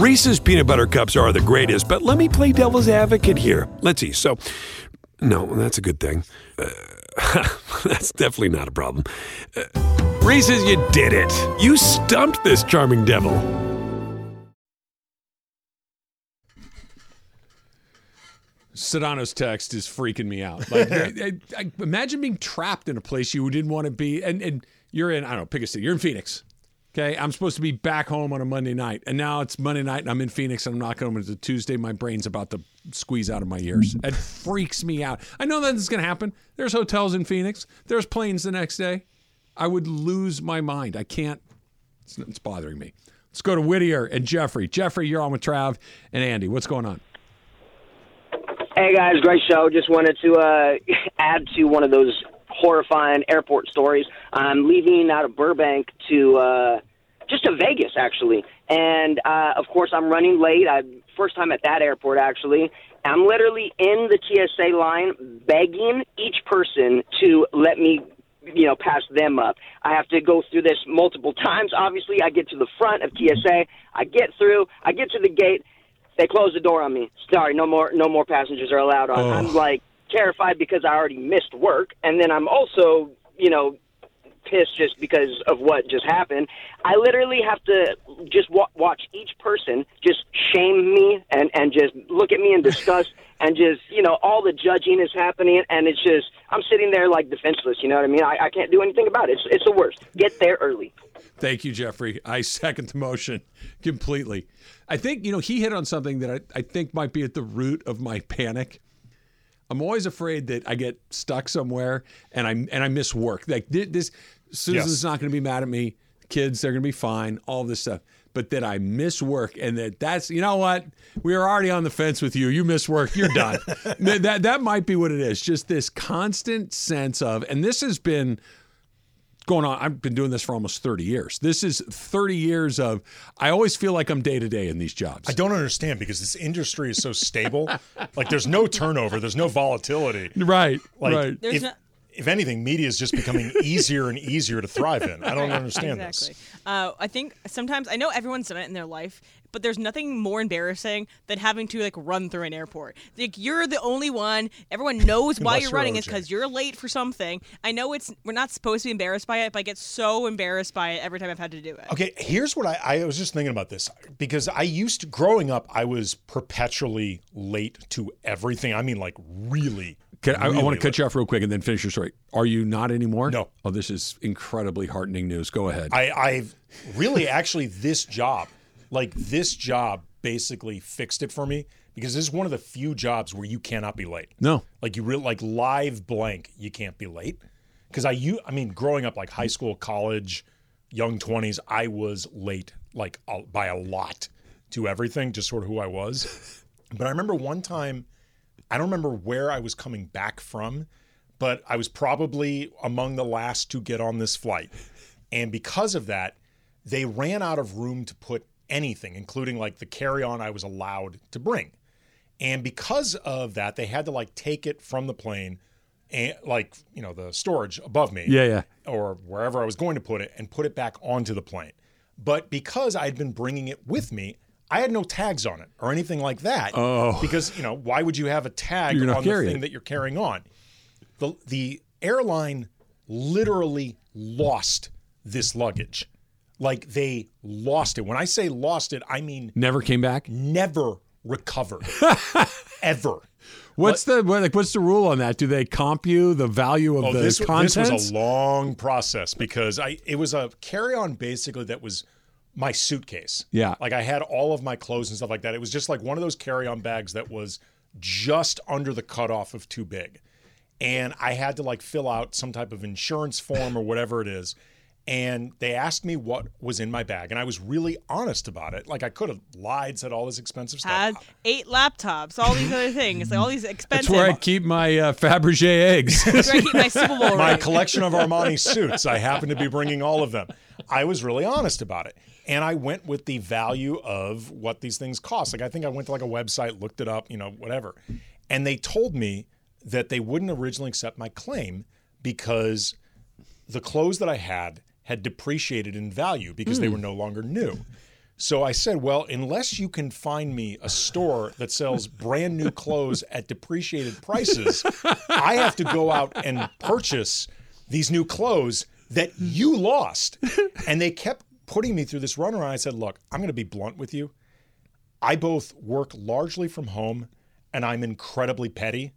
Reese's peanut butter cups are the greatest, but let me play devil's advocate here. Let's see. So, no, that's a good thing. Uh, that's definitely not a problem. Uh, Reese's, you did it. You stumped this charming devil. Sedano's text is freaking me out. Like, I, I, I, imagine being trapped in a place you didn't want to be, and and you're in. I don't know. Pick a city. You're in Phoenix. Okay, I'm supposed to be back home on a Monday night, and now it's Monday night, and I'm in Phoenix, and I'm not home until Tuesday. My brain's about to squeeze out of my ears. It freaks me out. I know that this is going to happen. There's hotels in Phoenix. There's planes the next day. I would lose my mind. I can't. It's, it's bothering me. Let's go to Whittier and Jeffrey. Jeffrey, you're on with Trav and Andy. What's going on? Hey guys, great show. Just wanted to uh, add to one of those horrifying airport stories. I'm leaving out of Burbank to uh, just to Vegas actually, and uh, of course I'm running late. I first time at that airport actually. I'm literally in the TSA line begging each person to let me you know pass them up. I have to go through this multiple times. Obviously, I get to the front of TSA. I get through. I get to the gate. They close the door on me. Sorry, no more no more passengers are allowed on. Oh. I'm like terrified because I already missed work, and then I'm also you know pissed just because of what just happened. I literally have to just wa- watch each person just shame me and and just look at me in disgust and just you know all the judging is happening and it's just I'm sitting there like defenseless. You know what I mean? I, I can't do anything about it. It's it's the worst. Get there early. Thank you, Jeffrey. I second the motion completely. I think, you know, he hit on something that I, I think might be at the root of my panic. I'm always afraid that I get stuck somewhere and I and I miss work. Like thi- this, Susan's Yes. not going to be mad at me. Kids, they're going to be fine. All this stuff, but that I miss work and that that's you know what we are already on the fence with you. You miss work, you're done. that, that that might be what it is. Just this constant sense of, and this has been going on. I've been doing this for almost 30 years. This is 30 years of, I always feel like I'm day to day in these jobs. I don't understand because this industry is so stable. like there's no turnover, there's no volatility. Right, Like right. There's if, no- if anything, media is just becoming easier and easier to thrive in. I don't understand exactly. this. Uh, I think sometimes I know everyone's done it in their life, but there's nothing more embarrassing than having to like run through an airport. Like you're the only one. Everyone knows why you're you're running. is because you're late for something. I know it's we're not supposed to be embarrassed by it, but I get so embarrassed by it every time I've had to do it. Okay, here's what I, I was just thinking about this because I used to, growing up, I was perpetually late to everything. I mean, like really. Can, I, I want to cut you off real quick and then finish your story. Are you not anymore? No. Oh, this is incredibly heartening news. Go ahead. I, I've really actually this job, like this job, basically fixed it for me because this is one of the few jobs where you cannot be late. no. Like you really like live blank, you can't be late. Because I you I mean, growing up like high school, college, young twenties, I was late like a, by a lot to everything, just sort of who I was. But I remember one time, I don't remember where I was coming back from, but I was probably among the last to get on this flight. And because of that, they ran out of room to put anything, including like the carry on I was allowed to bring. And because of that, they had to like take it from the plane and like, you know, the storage above me Yeah, yeah. or wherever I was going to put it and put it back onto the plane. But because I had been bringing it with me, I had no tags on it or anything like that. Oh. Because, you know, why would you have a tag on the thing it. that you're carrying on? The the airline literally lost this luggage. Like they lost it. When I say lost it, I mean Never came back. never recovered. ever. What's the what, like? What's the rule on that? Do they comp you the value of Oh, the this, contents? this was a long process because I it was a carry on basically that was my suitcase. Yeah. Like I had all of my clothes and stuff like that. It was just like one of those carry on bags that was just under the cutoff of too big. And I had to like fill out some type of insurance form or whatever it is. And they asked me what was in my bag. And I was really honest about it. Like I could have lied, said all this expensive stuff. Had eight laptops, all these other things, like all these expensive. That's where I keep my uh, Fabergé eggs. That's where I keep my Super Bowl my ring. collection of Armani suits. I happen to be bringing all of them. I was really honest about it. And I went with the value of what these things cost. Like I think I went to like a website, looked it up, you know, whatever. And they told me that they wouldn't originally accept my claim because the clothes that I had had depreciated in value because they hmm. were no longer new. So I said, well, unless you can find me a store that sells brand new clothes at depreciated prices, I have to go out and purchase these new clothes that you lost. And they kept putting me through this runaround. I said, look, I'm going to be blunt with you. I both work largely from home and I'm incredibly petty.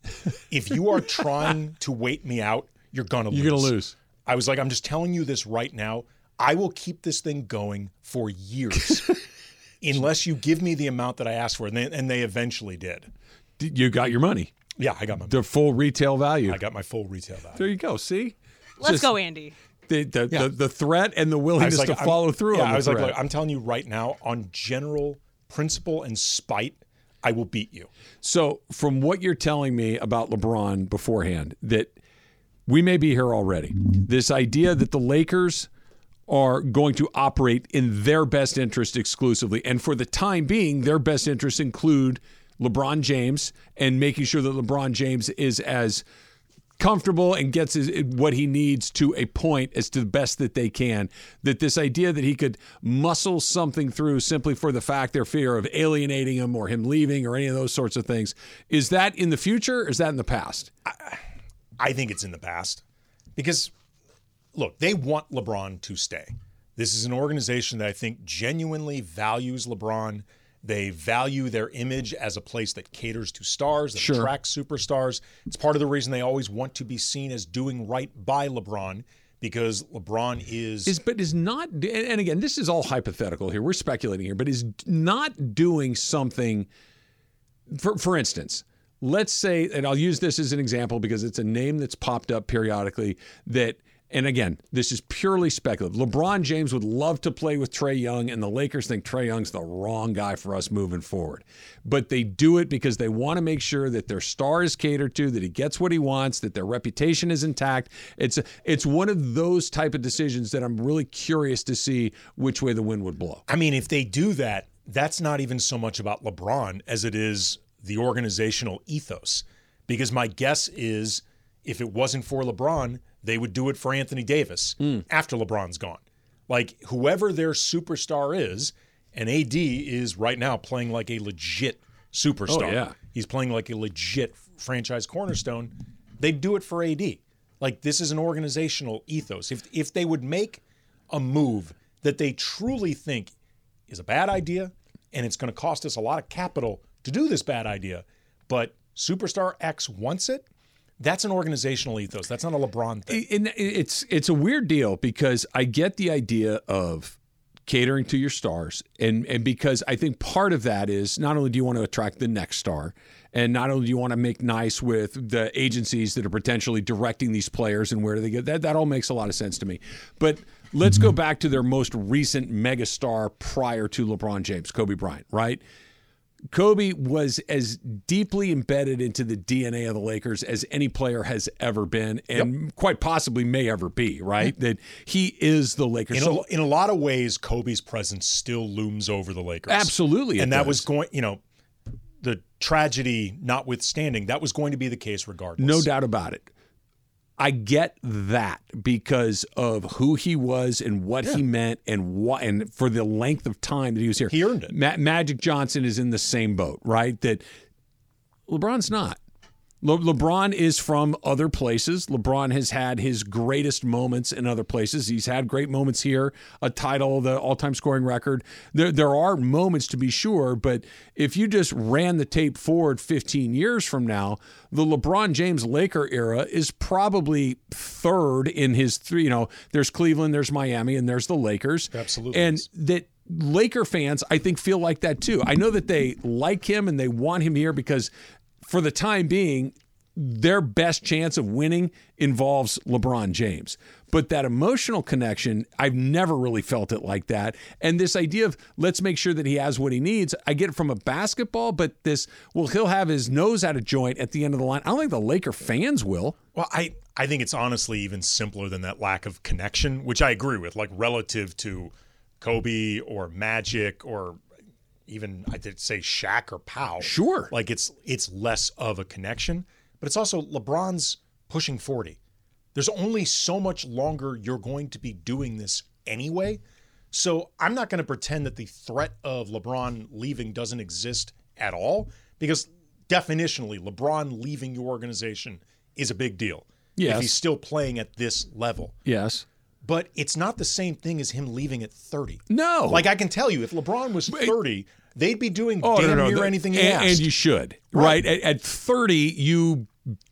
If you are trying to wait me out, you're going to lose. You're gonna lose. I was like, I'm just telling you this right now. I will keep this thing going for years unless you give me the amount that I asked for. And they, and they eventually did. You got your money, Yeah, I got my the full retail value. I got my full retail value. There you go. See, Let's Just go, Andy. the the, Yeah. the the threat and the willingness like, to I'm- follow through Yeah, on the I was threat. like, look, I'm telling you right now, on general principle and spite, I will beat you. So, from what you're telling me about LeBron beforehand, that we may be here already. Mm-hmm. This idea that the Lakers are going to operate in their best interest exclusively, and for the time being, their best interests include LeBron James and making sure that LeBron James is as comfortable and gets his, what he needs to a point as to the best that they can. That this idea that he could muscle something through simply for the fact their fear of alienating him or him leaving or any of those sorts of things is that in the future or is that in the past? I think it's in the past because, look, they want LeBron to stay. This is an organization that I think genuinely values LeBron. They value their image as a place that caters to stars, that Sure. attracts superstars. It's part of the reason they always want to be seen as doing right by LeBron because LeBron is, Is but is not and and again this is all hypothetical here. We're speculating here, but is not doing something for for instance, let's say and I'll use this as an example because it's a name that's popped up periodically that and again, this is purely speculative. LeBron James would love to play with Trae Young, and the Lakers think Trae Young's the wrong guy for us moving forward. But they do it because they want to make sure that their star is catered to, that he gets what he wants, that their reputation is intact. It's it's one of those type of decisions that I'm really curious to see which way the wind would blow. I mean, if they do that, that's not even so much about LeBron as it is the organizational ethos. Because my guess is if it wasn't for LeBron, they would do it for Anthony Davis hmm. after LeBron's gone. Like whoever their superstar is, and AD is right now playing like a legit superstar. Oh, yeah. He's playing like a legit franchise cornerstone. They'd do it for AD. Like this is an organizational ethos. If if they would make a move that they truly think is a bad idea and it's going to cost us a lot of capital to do this bad idea, but superstar X wants it, that's an organizational ethos. That's not a LeBron thing. and it's it's a weird deal because I get the idea of catering to your stars and and because I think part of that is not only do you want to attract the next star and not only do you want to make nice with the agencies that are potentially directing these players and where do they get that that all makes a lot of sense to me but let's go mm-hmm. back to their most recent megastar prior to LeBron James Kobe Bryant right Kobe was as deeply embedded into the DNA of the Lakers as any player has ever been, and quite possibly may ever be. Right? That he is the Lakers. In So- a, in a lot of ways, Kobe's presence still looms over the Lakers. Absolutely, it and that does. was going. You know, the tragedy notwithstanding, that was going to be the case regardless. no doubt about it. I get that because of who he was and what he meant and what and for the length of time that he was here. He earned it. Ma- Magic Johnson is in the same boat, right? That LeBron's not. Le- LeBron is from other places. LeBron has had his greatest moments in other places. He's had great moments here, a title, the all-time scoring record. There, there are moments to be sure, but if you just ran the tape forward 15 years from now, the LeBron James Laker era is probably third in his three. You know, there's Cleveland, there's Miami, and there's the Lakers. Absolutely and that Laker fans, I think, feel like that too. I know that they like him and they want him here because, for the time being, their best chance of winning involves LeBron James. But that emotional connection, I've never really felt it like that. And this idea of let's make sure that he has what he needs, I get it from a basketball, but this, well, he'll have his nose out of joint at the end of the line. I don't think the Laker fans will. Well, I, I think it's honestly even simpler than that lack of connection, which I agree with, like relative to Kobe or Magic or even I did say Shaq or Pau. Sure. Like it's it's less of a connection, but it's also LeBron's pushing 40. There's only so much longer you're going to be doing this anyway. So I'm not going to pretend that the threat of LeBron leaving doesn't exist at all because definitionally, LeBron leaving your organization is a big deal. Yes. If he's still playing at this level. Yes. But it's not the same thing as him leaving at 30. No. Like I can tell you, if LeBron was 30, they'd be doing Oh, damn no, no, near the- anything he and, and you should, right? At, at 30, you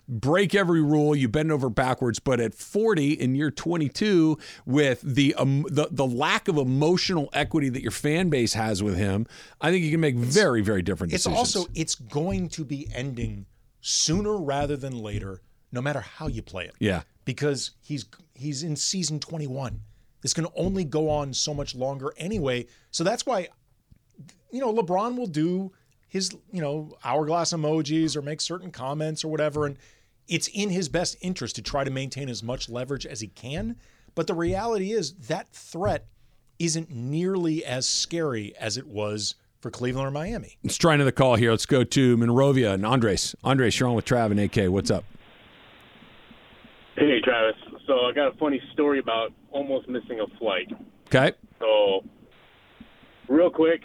break every rule, you bend over backwards. But at 40, and you're 22, with the um, the the lack of emotional equity that your fan base has with him, I think you can make very, very different it's decisions. also it's going to be ending sooner rather than later, no matter how you play it. yeah. because he's he's in season 21. This can only go on so much longer anyway. So that's why you know LeBron will do his you know hourglass emojis or make certain comments or whatever and it's in his best interest to try to maintain as much leverage as he can, but the reality is that threat isn't nearly as scary as it was for Cleveland or Miami. Let's try another call here. Let's go to Monrovia and Andres. Andres, you're on with Trav and AK. What's up? Hey, Travis. So I got a funny story about almost missing a flight. Okay. So, real quick,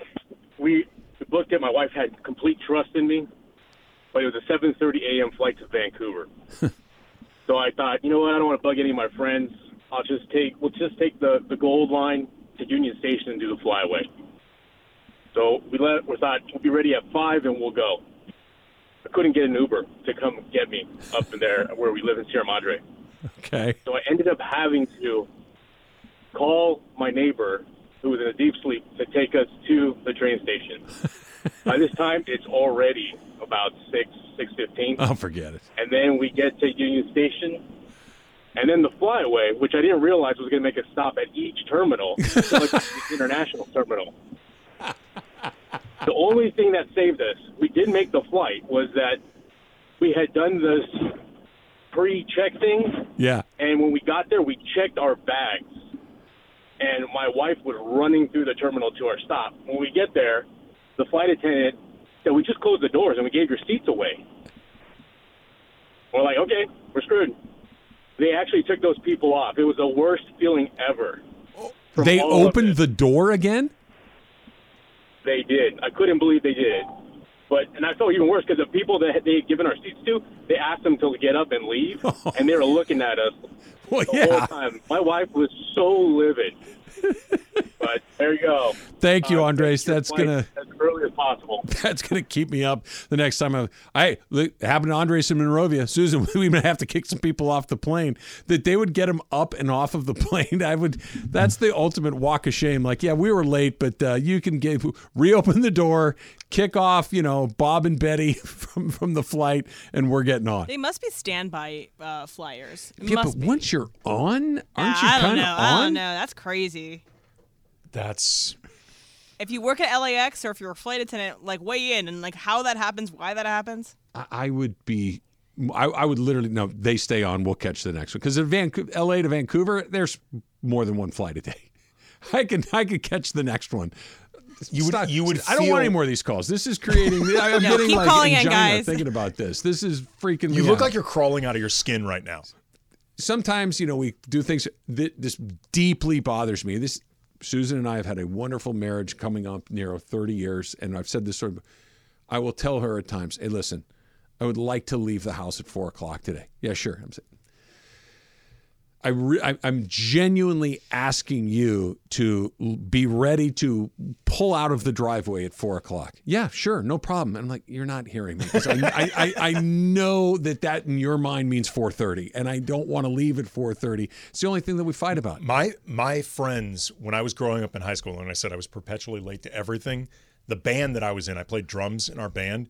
we booked it. My wife had complete trust in me, but it was a 7:30 a.m. flight to Vancouver. so I thought, you know what? I don't want to bug any of my friends. I'll just take we'll just take the the gold line to Union Station and do the flyaway. So we let we thought we'll be ready at five and we'll go. I couldn't get an Uber to come get me up in there where we live in Sierra Madre. Okay. So I ended up having to call my neighbor, who was in a deep sleep, to take us to the train station. By this time, it's already about six six fifteen, Oh, forget it. and then we get to Union Station, and then the flyaway, which I didn't realize was going to make a stop at each terminal, like the international terminal. The only thing that saved us, we did make the flight, was that we had done this pre-check things. Yeah. and when we got there, we checked our bags. And my wife was running through the terminal to our stop. When we get there, the flight attendant said, We just closed the doors and we gave your seats away. We're like, Okay, we're screwed. They actually took those people off. It was the worst feeling ever. They opened the door again? They did. I couldn't believe they did. But and I felt even worse because the people that they had given our seats to, they asked them to get up and leave, oh. and they were looking at us Well, the yeah. whole time. My wife was so livid. but there you go. Thank you, Uh, Andres. take That's gonna as early as possible. that's gonna keep me up the next time I. I look, happened to Andres in Monrovia. Susan, we may have to kick some people off the plane. That they would get them up and off of the plane. I would. That's the ultimate walk of shame. Like, yeah, we were late, but uh, you can get reopen the door, kick off, you know, Bob and Betty from from the flight, and we're getting on. They must be standby uh, flyers. It Yeah, but be. once you're on, aren't you kind know. of I on? don't know. That's crazy. That's If you work at LAX or if you're a flight attendant, like weigh in and like how that happens, why that happens. I, I would be. I, I would literally no. They stay on. We'll catch the next one because in Vancouver, L.A. to Vancouver, there's more than one flight a day. I can I could catch the next one. You would- Stop. you would I don't want any more of these calls. This is creating. I'm Yeah, getting keep like calling in, guys. thinking about this. This is freaking. you me look out. like you're crawling out of your skin right now. sometimes you know we do things that this deeply bothers me this susan and i have had a wonderful marriage coming up near 30 years and i've said this sort of i will tell her at times hey listen i would like to leave the house at four o'clock today. Yeah sure. I'm saying I re- I, I'm genuinely asking you to be ready to pull out of the driveway at four o'clock. Yeah, sure, no problem. And I'm like, you're not hearing me 'Cause I, I, I, I know that that in your mind means 4:30, and I don't want to leave at 4:30. It's the only thing that we fight about. My my friends, when I was growing up in high school, and I said I was perpetually late to everything, the band that I was in, I played drums in our band.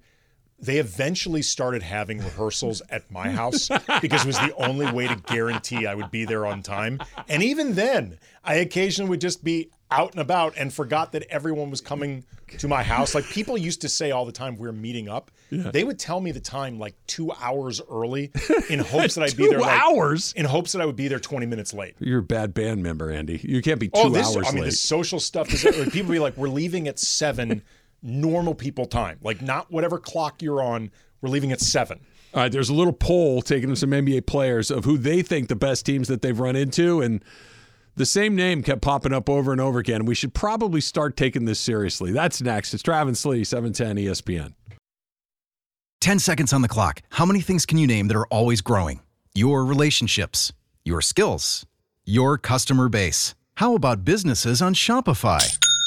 They eventually started having rehearsals at my house because it was the only way to guarantee I would be there on time. And even then, I occasionally would just be out and about and forgot that everyone was coming to my house. Like people used to say all the time, we're meeting up. They would tell me the time like two hours early in hopes that I'd be there like hours? in hopes that I would be there 20 minutes late. You're a bad band member, Andy. You can't be oh, two Oh, this, hours I mean, late. the social stuff is like, people be like, we're leaving at seven, normal people time, like not whatever clock you're on. We're leaving at seven. All right, there's a little poll taking from some NBA players of who they think the best teams that they've run into, and The same name kept popping up over and over again. We should probably start taking this seriously. That's next. It's Travis Lee, 710 ESPN. 10 seconds on the clock. How many things can you name that are always growing? Your relationships, your skills, your customer base. How about businesses on Shopify?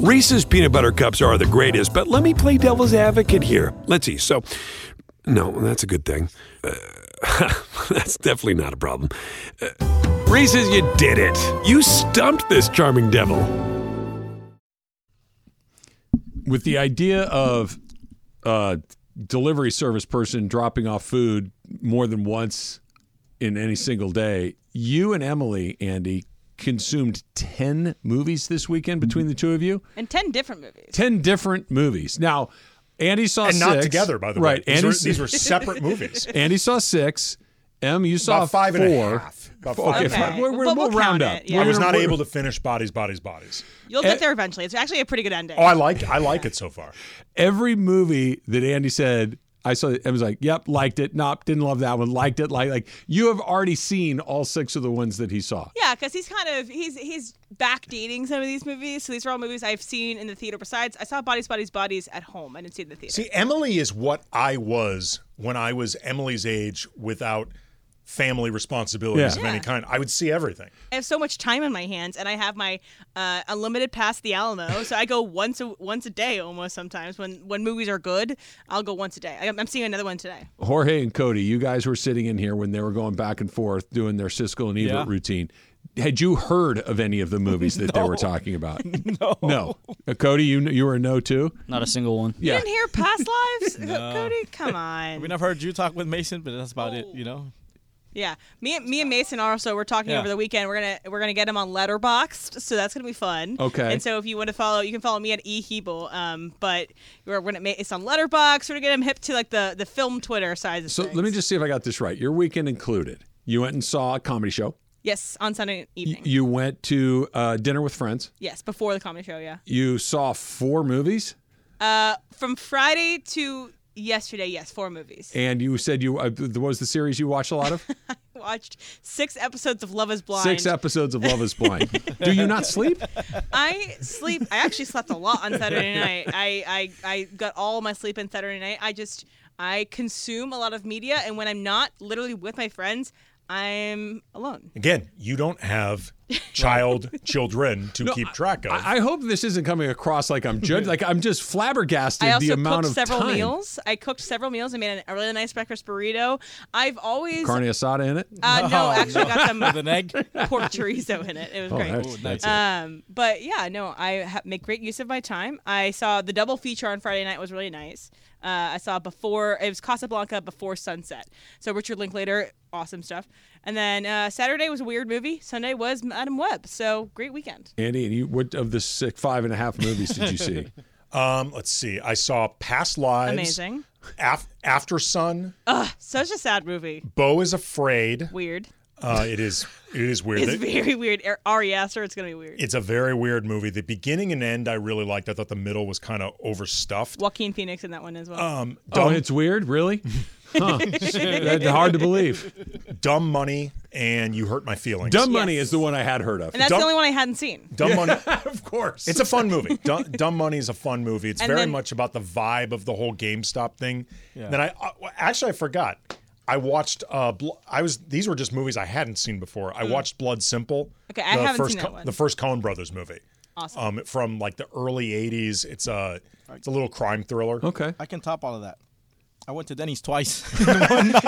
Reese's peanut butter cups are the greatest, but let me play devil's advocate here. Let's see. So, no, that's a good thing. Uh, that's definitely not a problem. Uh, Reese's, you did it. You stumped this charming devil. With the idea of uh, delivery service person dropping off food more than once in any single day, you and Emily, Andy, consumed 10 movies this weekend between the two of you. And 10 different movies. 10 different movies. Now, Andy saw and six. not together, by the right. way. These, Andy, were, these were separate movies. Andy saw six. Em, you saw About five four. and a half. About five Okay, and a fine. half. We're, we're, But we'll we'll round count up. it, yeah. I was We're- not we're- able to finish Bodies, Bodies, Bodies. You'll get there eventually. It's actually a pretty good ending. Oh, I like I like it so far. every movie that Andy said, I saw it and was like, yep, liked it. Nope, didn't love that one. Liked it. Like, like you have already seen all six of the ones that he saw. Yeah, because he's kind of he's he's backdating some of these movies. So these are all movies I've seen in the theater. Besides, I saw Bodies, Bodies, Bodies at home. I didn't see it in the theater. See, Emily is what I was when I was Emily's age without family responsibilities Yeah. of any kind. I would see everything. I have so much time in my hands, and I have my uh, unlimited pass the Alamo, so I go once a once a day almost. Sometimes when when movies are good, I'll go once a day. I'm, I'm seeing another one today. Jorge and Kody, you guys were sitting in here when they were going back and forth doing their Siskel and Ebert Yeah. routine. Had you heard of any of the movies that they were talking about? no. No. Uh, Kody, you you were a no too? Not a single one. You didn't hear past lives, Kody? Come on. I mean, I've heard you talk with Mason, but that's about it. You know. Yeah, me, and me and Mason also we're talking Yeah. over the weekend. We're gonna we're gonna get him on Letterboxd, so that's gonna be fun. Okay. And so if you want to follow, you can follow me at ehebel. Um, but we're gonna make it's on Letterboxd. We're gonna get him hip to like the the film Twitter side of So things. let me just see if I got this right. Your weekend included. You went and saw a comedy show. yes on Sunday evening. You went to uh, dinner with friends. yes, before the comedy show. Yeah. You saw four movies, Uh, from Friday to yesterday, yes, four movies. and you said you uh, what was the series you watched a lot of? Watched six episodes of Love Is Blind. Six episodes of Love Is Blind. Do you not sleep? I sleep. I actually slept a lot on Saturday night. I, I I got all my sleep on Saturday night. I just I consume a lot of media, and when I'm not literally with my friends, I'm alone. Again, you don't have child children to keep track of. I, I hope this isn't coming across like I'm judged. Like I'm just flabbergasted I also the amount cooked of several time. meals. I cooked several meals. I made a really nice breakfast burrito. I've always Carne asada in it. uh, no, actually got some With an egg. pork chorizo in it. It was Oh, great. that's, that's it. Um, but yeah, no, I ha- make great use of my time. I saw the double feature on Friday night was really nice. Uh, I saw before it was Casablanca before sunset. So Richard Linklater, awesome stuff. And then uh, Saturday was a weird movie. Sunday was Adam Webb. So great weekend. Andy, and you, what of the six, five and a half movies did you see? um, let's see. I saw Past Lives. Amazing. Af- Aftersun. Such a sad movie. Beau is Afraid. Weird. Uh, it is. It is weird. It's very weird. Ar- Ari Aster, it's gonna be weird. it's a very weird movie. The beginning and end I really liked. I thought the middle was kind of overstuffed. Joaquin Phoenix in that one as well. Um, oh, it's weird, really? Huh. That's hard to believe. dumb money, and you hurt my feelings. Dumb Money Yes. is the one I had heard of. and that's dumb- the only one I hadn't seen. Dumb money. of course. It's a fun movie. Dumb, Dumb Money is a fun movie. It's And very then- much about the vibe of the whole GameStop thing. Then I uh, actually I forgot. I watched. Uh, Bl- I was. These were just movies I hadn't seen before. I watched Blood Simple. Hmm. Okay, I the haven't first seen that Co- one. The first Coen Brothers movie. Awesome. Um, from like the early '80s. It's a. It's a little crime thriller. okay. I can top all of that. I went to Denny's twice.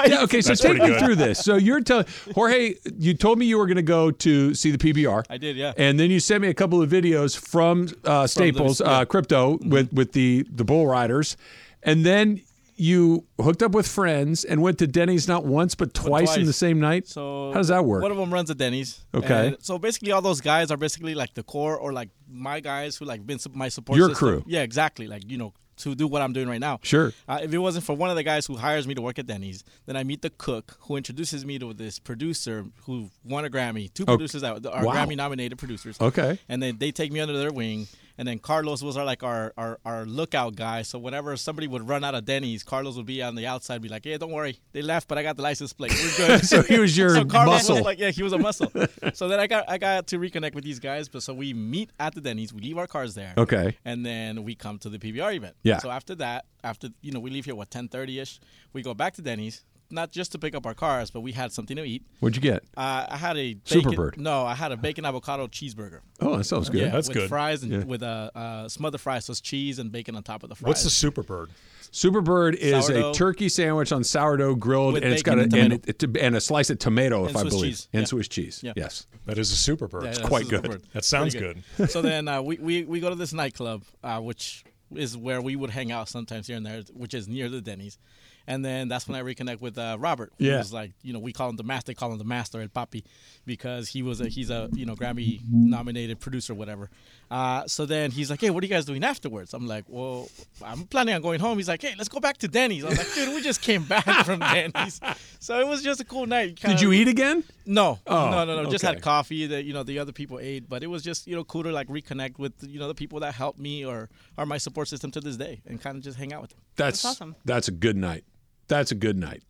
Yeah, okay, so That's take me good. through this. So you're telling Jorge, you told me you were going to go to see the PBR. I did, yeah. And then you sent me a couple of videos from uh, Staples yeah. uh, Crypto with with the the Bull Riders, and then you hooked up with friends and went to Denny's not once but twice, in twice. the same night. So How does that work? One of them runs a Denny's. Okay. And so basically, all those guys are basically like the core or like my guys who like been my support. Your system. crew. Yeah, exactly. Like you know to do what I'm doing right now. Sure. Uh, if it wasn't for one of the guys who hires me to work at Denny's, then I meet the cook who introduces me to this producer who won a Grammy. Two Oh, producers that are wow. Grammy nominated producers. Okay. And then they take me under their wing. And then Carlos was our like our, our our lookout guy. So whenever somebody would run out of Denny's, Carlos would be on the outside, be like, "Yeah, don't worry, they left, but I got the license plate. We're good." So he was your so Carlos muscle. Was like, yeah, he was a muscle. so then I got I got to reconnect with these guys. But so we meet at the Denny's. We leave our cars there. Okay. And then we come to the PBR event. Yeah. So after that, after you know, we leave here what ten thirty ish. We go back to Denny's, not just to pick up our cars, but we had something to eat. What'd you get? Uh, I had a bacon, Superbird. No, I had a bacon avocado cheeseburger. Oh, that sounds good. Yeah, that's with good. fries and Yeah. with a uh, uh, smothered fries, so it's cheese and bacon on top of the fries. What's the Superbird? Superbird is a turkey sandwich on sourdough grilled, With and it's got a bacon and, and it, and a slice of tomato, if And I Swiss believe, cheese. and Yeah. Swiss cheese. Yeah. Yes. That is a Superbird. Yeah, it's that's quite a good. Superbird. That sounds Pretty good. so then uh, we, we we go to this nightclub, uh, which is where we would hang out sometimes here and there, which is near the Denny's. And then that's when I reconnect with uh, Robert. Who Yeah. was like, you know, we call him the master, they call him the master, El Papi, because he was a he's a you know Grammy nominated producer, whatever. Uh, so then he's like, hey, what are you guys doing afterwards? I'm like, well, I'm planning on going home. He's like, hey, let's go back to Denny's. I'm like, dude, we just came back from Denny's, so it was just a cool night. Did you eat again? No, Oh, no, no, no. Just okay. had coffee. That you know the other people ate, but it was just you know cool to like reconnect with you know the people that helped me or are my support system to this day, and kind of just hang out with them. That's, That's awesome. That's a good night. That's a good night.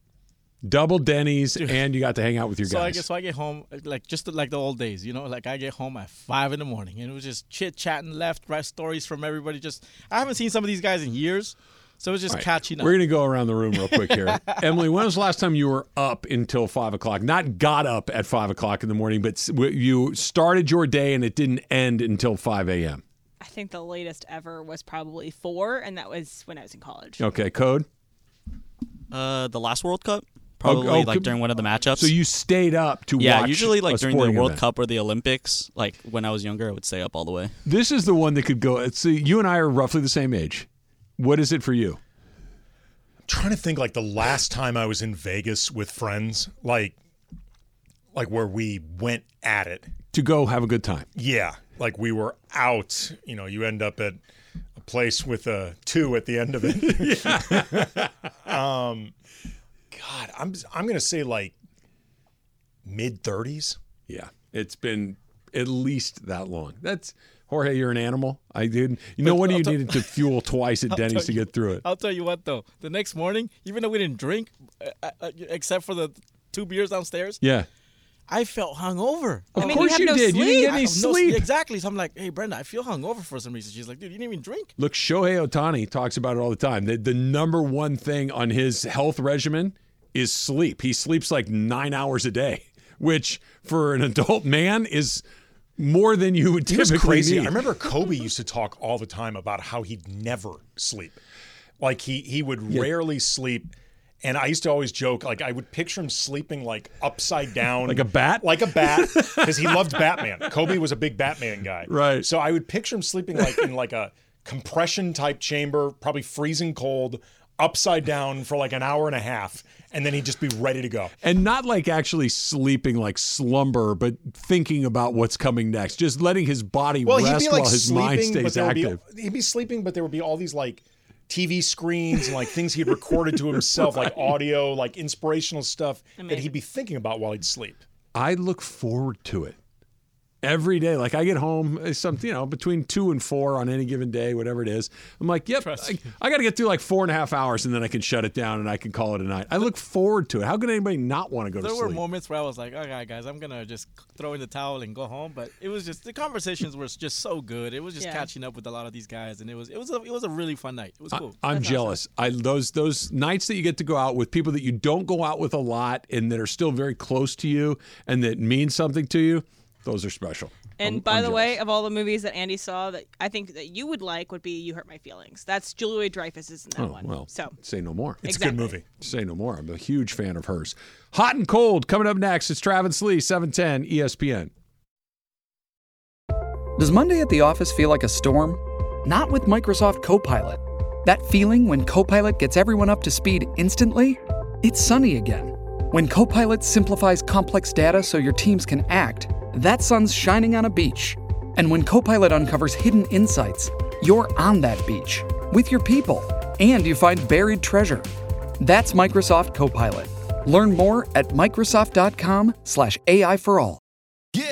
Double Denny's, and you got to hang out with your So I guys. get so I get home like just like the old days, you know, like I get home at five in the morning, and it was just chit chatting, left, right stories from everybody. Just I haven't seen some of these guys in years, so it was just All right, catching up. We're going to go around the room real quick here. Emily, when was the last time you were up until five o'clock? Not got up at five o'clock in the morning, but you started your day and it didn't end until 5 a.m. I think the latest ever was probably four, and that was when I was in college. Okay, code. Uh, the last World Cup, probably oh, like could- during one of the matchups. So you stayed up to yeah, watch usually like a during the World event. Cup or the Olympics. Like when I was younger, I would stay up all the way. This is the one that could go. See, you and I are roughly the same age. What is it for you? I'm trying to think like the last time I was in Vegas with friends, like like where we went at it. To go have a good time. Yeah, like we were out. You know, you end up at a place with a two at the end of it. um, God, I'm I'm gonna say like mid thirties. Yeah, it's been at least that long. That's Jorge. You're an animal. I didn't. You know But when I'll you tell- needed to fuel twice at Denny's tell to you- get through it. I'll tell you what though, the next morning, even though we didn't drink, uh, uh, except for the two beers downstairs, Yeah. I felt hungover. Of I mean, you course have you no did. You didn't get any I- no- sleep. exactly. So I'm like, hey, Brenda, I feel hungover for some reason. She's like, dude, you didn't even drink. Look, Shohei Ohtani talks about it all the time. The, the number one thing on his health regimen is sleep. He sleeps like nine hours a day, which for an adult man is more than you would It typically crazy. need. I remember Kobe used to talk all the time about how he'd never sleep. Like he he would rarely sleep. And I used to always joke, like I would picture him sleeping like upside down, Like a bat? like a bat, because he loved Batman. Kobe was a big Batman guy, Right. So I would picture him sleeping like in like a compression type chamber, probably freezing cold, upside down for like an hour and a half, and then he'd just be ready to go. and not like actually sleeping like slumber, but thinking about what's coming next. Just letting his body Well, rest like while his mind sleeping, but stays would be active. he'd be sleeping, but there would be all these like TV screens and like things he'd recorded to himself, like audio, like inspirational stuff that he'd be thinking about while he'd sleep. I look forward to it every day. Like I get home, uh, some you know between two and four on any given day, whatever it is. I'm like, yep, I, I got to get through like four and a half hours, and then I can shut it down and I can call it a night. I look forward to it. How could anybody not want to go There to were sleep? moments where I was like, okay, guys, I'm gonna just throw in the towel and go home. But it was just the conversations were just so good. It was just Yeah. catching up with a lot of these guys, and it was it was a, it was a really fun night. It was cool. I'm That's jealous. I those those nights that you get to go out with people that you don't go out with a lot and that are still very close to you and that mean something to you. Those are special. And I'm- by I'm the way, of all the movies that Andy saw that I think that you would like would be You Hurt My Feelings. That's Julia Dreyfus is in that oh one. well, so say no more. It's Exactly. a good movie. Say no more. I'm a huge fan of hers. Hot and cold coming up next. It's Travis Lee, E 710 ESPN. Does Monday at the office feel like a storm? Not with Microsoft Copilot. That feeling when Copilot gets everyone up to speed instantly? It's sunny again. When Copilot simplifies complex data so your teams can act, that sun's shining on a beach. And when Copilot uncovers hidden insights, you're on that beach with your people and you find buried treasure. That's Microsoft Copilot. Learn more at Microsoft.com/slash AI for all.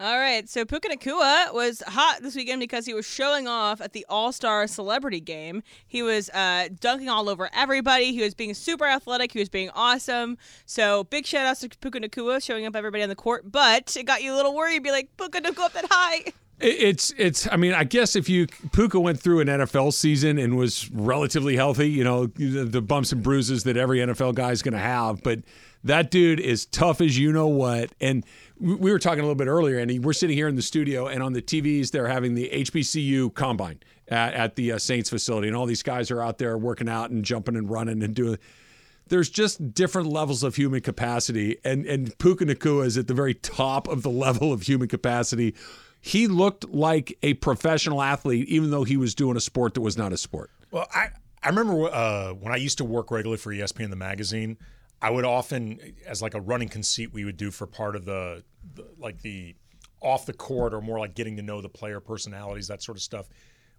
All right, so Puka Nacua was hot this weekend because he was showing off at the All Star Celebrity Game. He was uh, dunking all over everybody. He was being super athletic. He was being awesome. So big shout outs to Puka Nacua showing up everybody on the court. But it got you a little worried. Be like, Puka Nacua up that high. It's it's. I mean, I guess if you Puka went through an NFL season and was relatively healthy, you know, the, the bumps and bruises that every NFL guy is going to have, but that dude is tough as you know what. And we we were talking a little bit earlier, and we're sitting here in the studio, and on the TVs they're having the HBCU combine at, at the uh, Saints facility, and all these guys are out there working out and jumping and running and doing there's just different levels of human capacity, and and Puka Nacua is at the very top of the level of human capacity. He looked like a professional athlete, even though he was doing a sport that was not a sport. Well, I I remember uh, when I used to work regularly for ESPN the magazine. I would often, as like a running conceit, we would do for part of the, the like the off the court or more like getting to know the player personalities, that sort of stuff.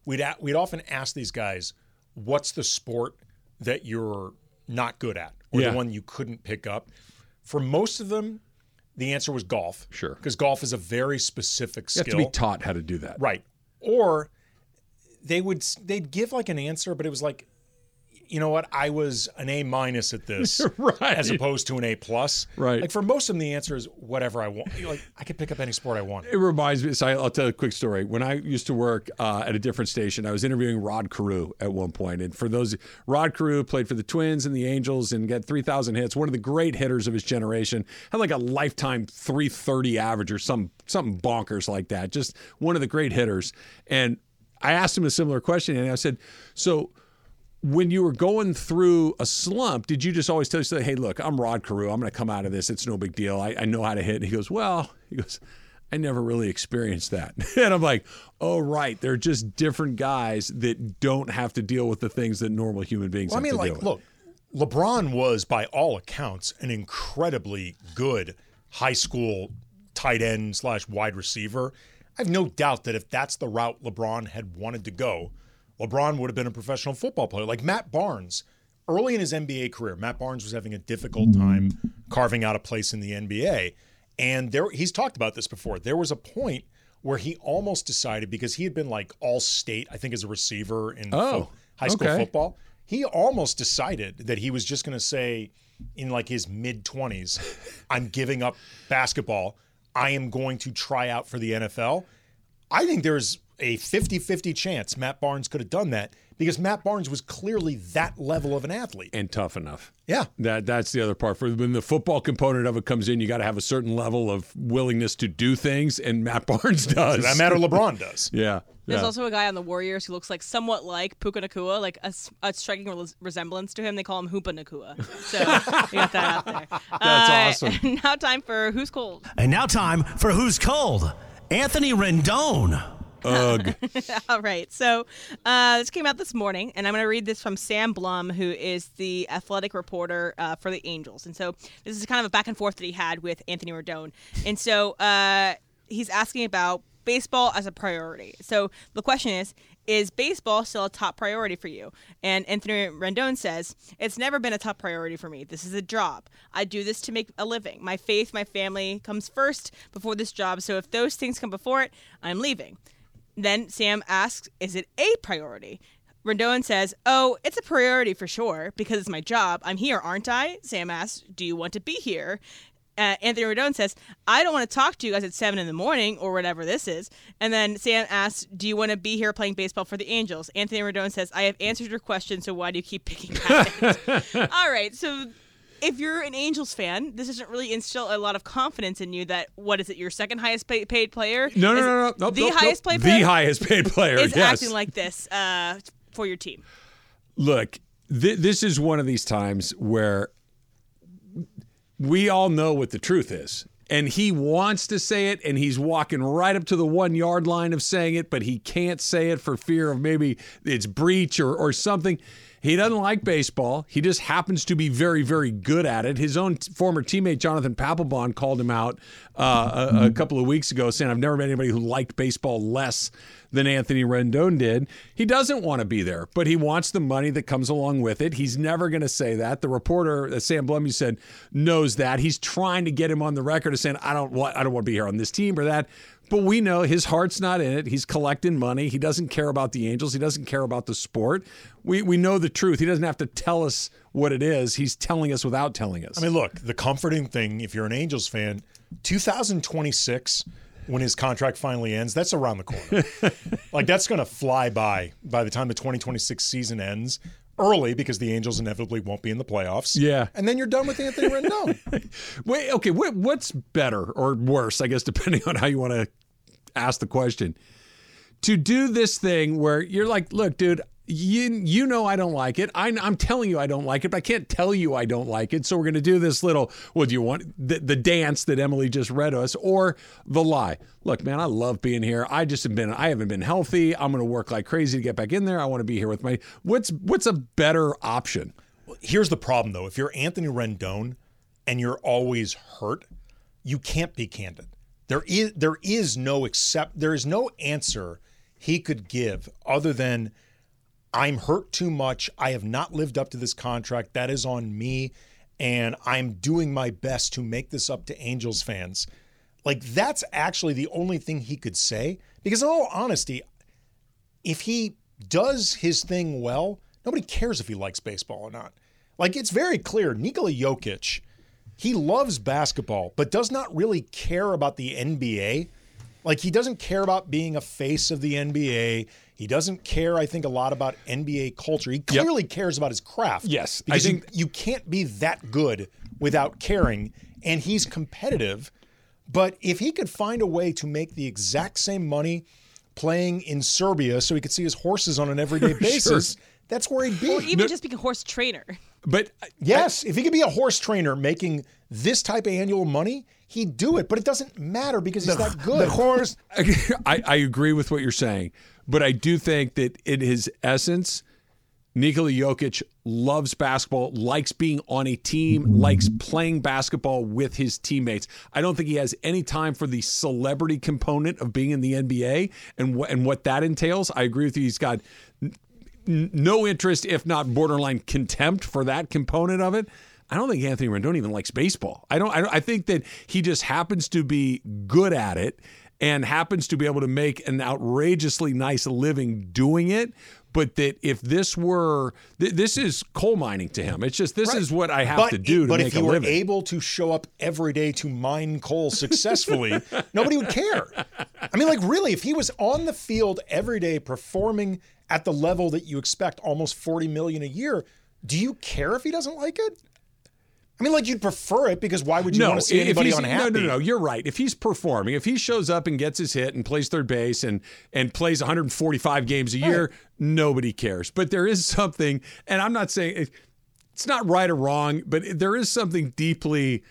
We'd a- we'd often ask these guys, "What's the sport that you're not good at, or Yeah. the one you couldn't pick up?" For most of them, the answer was golf. Sure. because golf is a very specific skill. You have to be taught how to do that. Right. Or they would they'd give like an answer, but it was like, you know what? I was an A minus at this, Right. as opposed to an A plus. Right. Like for most of them, the answer is whatever I want. Like I could pick up any sport I want. It reminds me. So I'll tell you a quick story. When I used to work uh, at a different station, I was interviewing Rod Carew at one point. And for those, Rod Carew played for the Twins and the Angels and got 3,000 hits. One of the great hitters of his generation. Had like a lifetime 330 average or some something bonkers like that. Just one of the great hitters. And I asked him a similar question, and I said, "So." When you were going through a slump, did you just always tell yourself, hey, look, I'm Rod Carew. I'm going to come out of this. It's no big deal. I, I know how to hit. And he goes, well, he goes, I never really experienced that. And I'm like, oh, right. They're just different guys that don't have to deal with the things that normal human beings Well, I have mean, to like, deal with. look, LeBron was by all accounts an incredibly good high school tight end slash wide receiver. I have no doubt that if that's the route LeBron had wanted to go, LeBron would have been a professional football player. Like Matt Barnes, early in his NBA career, Matt Barnes was having a difficult mm-hmm. time carving out a place in the NBA. And there he's talked about this before. There was a point where he almost decided because he had been like all state, I think, as a receiver in Oh, fo- high school okay. football. He almost decided that he was just going to say in like his mid 20s, I'm giving up basketball. I am going to try out for the NFL. I think there's a 50 50 chance Matt Barnes could have done that because Matt Barnes was clearly that level of an athlete. And tough enough. Yeah. That that's the other part. For when the football component of it comes in, you got to have a certain level of willingness to do things, and Matt Barnes does. For that matter, LeBron does. yeah. There's yeah. also a guy on the Warriors who looks like somewhat like Puka Nacua, like a striking res- resemblance to him. They call him Hoopa Nacua. So we got that out there. That's Uh, awesome. Now time for Who's Cold. And now time for Who's Cold? Anthony Rendon. Ugh. All right. So uh, this came out this morning, and I'm going to read this from Sam Blum, who is the athletic reporter uh, for the Angels. And so this is kind of a back and forth that he had with Anthony Rendon. And so uh, he's asking about baseball as a priority. So the question is, is baseball still a top priority for you? And Anthony Rendon says, It's never been a top priority for me. This is a job. I do this to make a living. My faith, my family comes first before this job. So if those things come before it, I'm leaving. Then Sam asks, Is it a priority? Rendon says, Oh, it's a priority for sure because it's my job. I'm here, aren't I? Sam asks, Do you want to be here? uh, Anthony Rendon says, "I don't want to talk to you guys at seven in the morning or whatever this is." And then Sam asks, "Do you want to be here playing baseball for the Angels?" Anthony Rendon says, "I have answered your question, so why do you keep picking at it?" All right, so if you're an Angels fan, this doesn't really instill a lot of confidence in you that what is it, your second highest pay- paid player? No, no, no, no, no. The nope, highest nope. paid player The highest paid player. is yes. acting like this uh, for your team. Look, th- this is one of these times where we all know what the truth is. And he wants to say it, and he's walking right up to the one yard line of saying it, but he can't say it for fear of maybe it's breach or, or something. He doesn't like baseball. He just happens to be very, very good at it. His own t- former teammate Jonathan Papelbon called him out uh, a, a couple of weeks ago, saying, "I've never met anybody who liked baseball less than Anthony Rendon did." He doesn't want to be there, but he wants the money that comes along with it. He's never going to say that. The reporter, uh, Sam Blum, you said, knows that. He's trying to get him on the record as saying, "I don't want, I don't want to be here on this team or that." But we know his heart's not in it. He's collecting money. He doesn't care about the Angels. He doesn't care about the sport. We we know the truth. He doesn't have to tell us what it is. He's telling us without telling us. I mean, look, the comforting thing, if you're an Angels fan, 2026, when his contract finally ends, that's around the corner. like, that's going to fly by by the time the 2026 season ends early because the Angels inevitably won't be in the playoffs. Yeah. And then you're done with Anthony Rendon. Wait, okay, what, what's better or worse, I guess, depending on how you want to ask the question? To do this thing where you're like, look, dude, you you know I don't like it. I, I'm telling you I don't like it, but I can't tell you I don't like it. So we're going to do this little, well, do you want the, the dance that Emily just read us or the lie? Look, man, I love being here. I just have been, I haven't been healthy. I'm going to work like crazy to get back in there. I want to be here with my, what's, what's a better option? Here's the problem, though. If you're Anthony Rendon and you're always hurt, you can't be candid. There is there is no accept there is no answer he could give other than I'm hurt too much. I have not lived up to this contract. That is on me. And I'm doing my best to make this up to Angels fans. Like, that's actually the only thing he could say. Because, in all honesty, if he does his thing well, nobody cares if he likes baseball or not. Like, it's very clear Nikola Jokic, he loves basketball, but does not really care about the NBA. Like, he doesn't care about being a face of the NBA. He doesn't care, I think, a lot about NBA culture. He clearly cares about his craft. Yes, I Because think- you, you can't be that good without caring. And he's competitive. But if he could find a way to make the exact same money playing in Serbia so he could see his horses on an everyday basis, that's where he'd be. Or even just being a horse trainer. But yes, if he could be a horse trainer making this type of annual money, he'd do it. But it doesn't matter because he's that good. The horse. I, I agree with what you're saying, but I do think that in his essence, Nikola Jokic loves basketball, likes being on a team, likes playing basketball with his teammates. I don't think he has any time for the celebrity component of being in the NBA and what and what that entails. I agree with you. He's got n- no interest, if not borderline contempt, for that component of it. I don't think Anthony Rendon even likes baseball. I don't. I, don't, I think that he just happens to be good at it and happens to be able to make an outrageously nice living doing it. But that if this were, th- this is coal mining to him. It's just this Right. is what I have but, to do to but make if a he were living. able to show up every day to mine coal successfully, nobody would care. I mean, like really, if he was on the field every day performing at the level that you expect, almost forty million a year, do you care if he doesn't like it? I mean, like you'd prefer it because why would you want to see anybody unhappy? No, no, no. You're right. If he's performing, if he shows up and gets his hit and plays third base and and plays 145 games a year, nobody cares. But there is something, and I'm not saying it's not right or wrong, but there is something deeply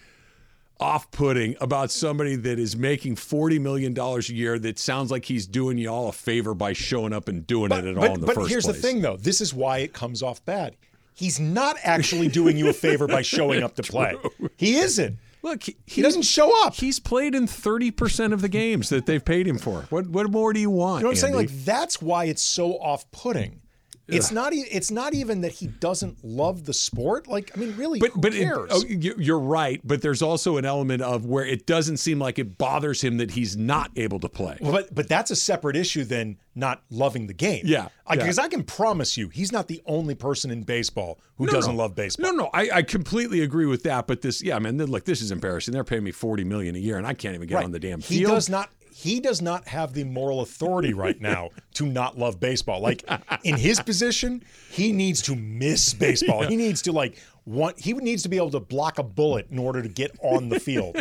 off-putting about somebody that is making 40 million dollars a year that sounds like he's doing you all a favor by showing up and doing it at all in the but first here's place. the thing, though. This is why it comes off bad. He's not actually doing you a favor by showing up to play. He isn't. Look, he, he doesn't show up. He's played in 30% of the games that they've paid him for. What what more do you want? You know what I'm saying? Like that's why it's so off-putting. It's not. e- It's not even that he doesn't love the sport. Like, I mean, really, But but it, oh, you- you're right. But there's also an element of where it doesn't seem like it bothers him that he's not able to play. Well, but but that's a separate issue than not loving the game. Yeah, yeah. because I can promise you, he's not the only person in baseball who No, doesn't no. love baseball. No, no, I, I completely agree with that. But this, yeah, man, look, this is embarrassing. They're paying me forty million a year, and I can't even get Right. on the damn He field. does not. He does not have the moral authority right now to not love baseball. Like in his position, he needs to miss baseball. He needs to like want. He needs to be able to block a bullet in order to get on the field.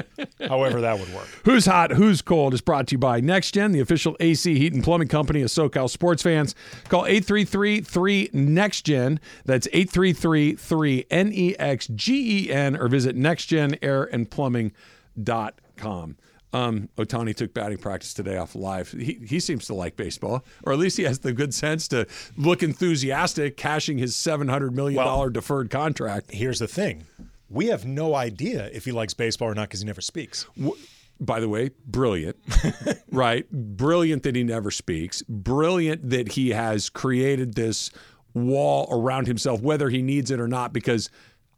However, that would work. Who's Hot, Who's Cold is brought to you by NexGen, the official AC heat and plumbing company of SoCal sports fans. Call 833-3-NEXGEN. That's 833-3-N-E-X-G-E-N or visit nextgenairandplumbing.com. Um, Ohtani took batting practice today off live. He, he seems to like baseball, or at least he has the good sense to look enthusiastic, cashing his $700 million deferred contract. Here's the thing: we have no idea if he likes baseball or not because he never speaks. by the way, brilliant, right? Brilliant that he never speaks. Brilliant that he has created this wall around himself, whether he needs it or not. Because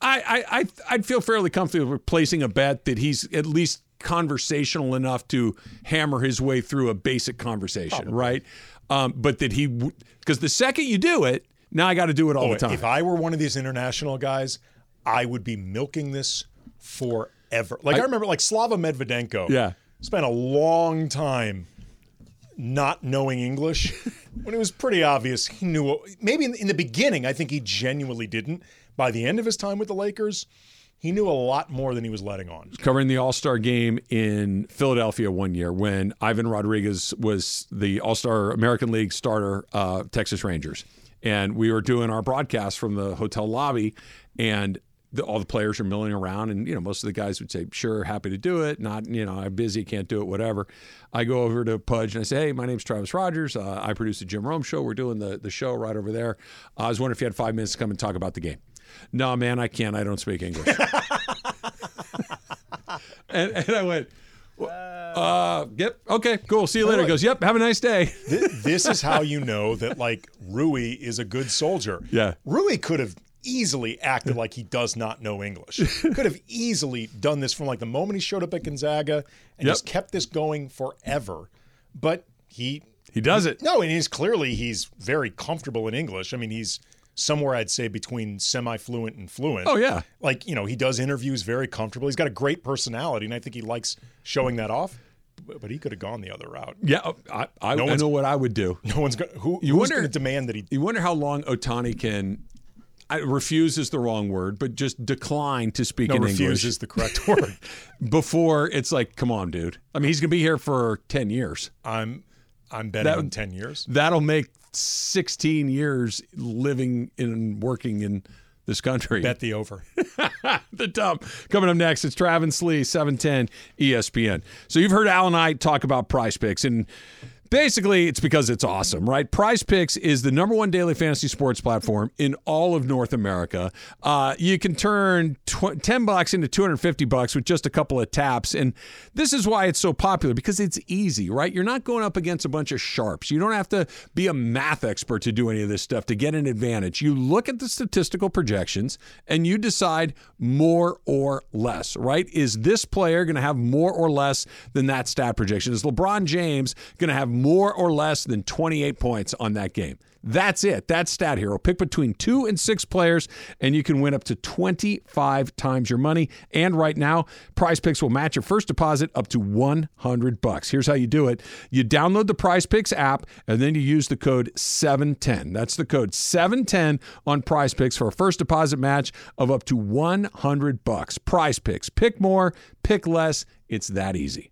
I, I, I I'd feel fairly comfortable placing a bet that he's at least conversational enough to hammer his way through a basic conversation, right? Um, but that he, because the second you do it, now I got to do it all Oh, the time. If I were one of these international guys, I would be milking this forever. Like I, I- remember, like Slava Medvedenko. Yeah. spent a long time not knowing English when it was pretty obvious he knew. Maybe in, in the beginning, I think he genuinely didn't. By the end of his time with the Lakers, he knew a lot more than he was letting on. covering the All Star game in Philadelphia one year when Ivan Rodriguez was the All Star American League starter, uh, Texas Rangers. And we were doing our broadcast from the hotel lobby, and the, all the players are milling around. And, you know, most of the guys would say, sure, happy to do it. Not, you know, I'm busy, can't do it, whatever. I go over to Pudge and I say, hey, my name's Travis Rogers. Uh, I produce the Jim Rome show. We're doing the, the show right over there. I was wondering if you had five minutes to come and talk about the game. No, man, I can't. I don't speak English. and, and I went, uh, yep, okay, cool. See you later. He goes, yep, have a nice day. Th- this is how you know that like Rui is a good soldier. Yeah. Rui could have easily acted like he does not know English. could have easily done this from like the moment he showed up at Gonzaga and Yep. just kept this going forever. But he He does it. no, and he's clearly he's very comfortable in English. I mean, he's somewhere I'd say between semi-fluent and fluent. Oh, yeah. Like, you know, he does interviews very comfortable. He's got a great personality and I think he likes showing that off. But, he could have gone the other route. Yeah, oh, I, I, No I know what I would do. No one's going who You who's wonder- going to demand that he You wonder how long Ohtani can. I, refuse is the wrong word, but just decline to speak No, in refuse English is the correct word. before it's like, come on, dude. I mean, he's gonna be here for ten years. I'm I'm betting That- on 10 years. That'll make sixteen years living and working in this country. Bet the over. the dump. Coming up next, it's Travis Lee, 710 ESPN. So you've heard Al and I talk about Prize Picks, and basically it's because it's awesome, right? Prize Picks is the number one daily fantasy sports platform in all of North America. Uh, you can turn tw- 10 bucks into 250 bucks with just a couple of taps. And this is why it's so popular because it's easy, right? You're not going up against a bunch of sharps. You don't have to be a math expert to do any of this stuff to get an advantage. You look at the statistical projections and you decide more or less, right? Is this player going to have more or less than that stat projection? Is LeBron James going to have more or less than 28 points on that game? That's it. That's Stat Hero. Pick between two and six players, and you can win up to 25 times your money. And right now, Prize Picks will match your first deposit up to 100 bucks. Here's how you do it: you download the Prize Picks app, and then you use the code 710. That's the code 710 on Prize Picks for a first deposit match of up to 100 bucks. Prize Picks. Pick more, pick less. It's that easy.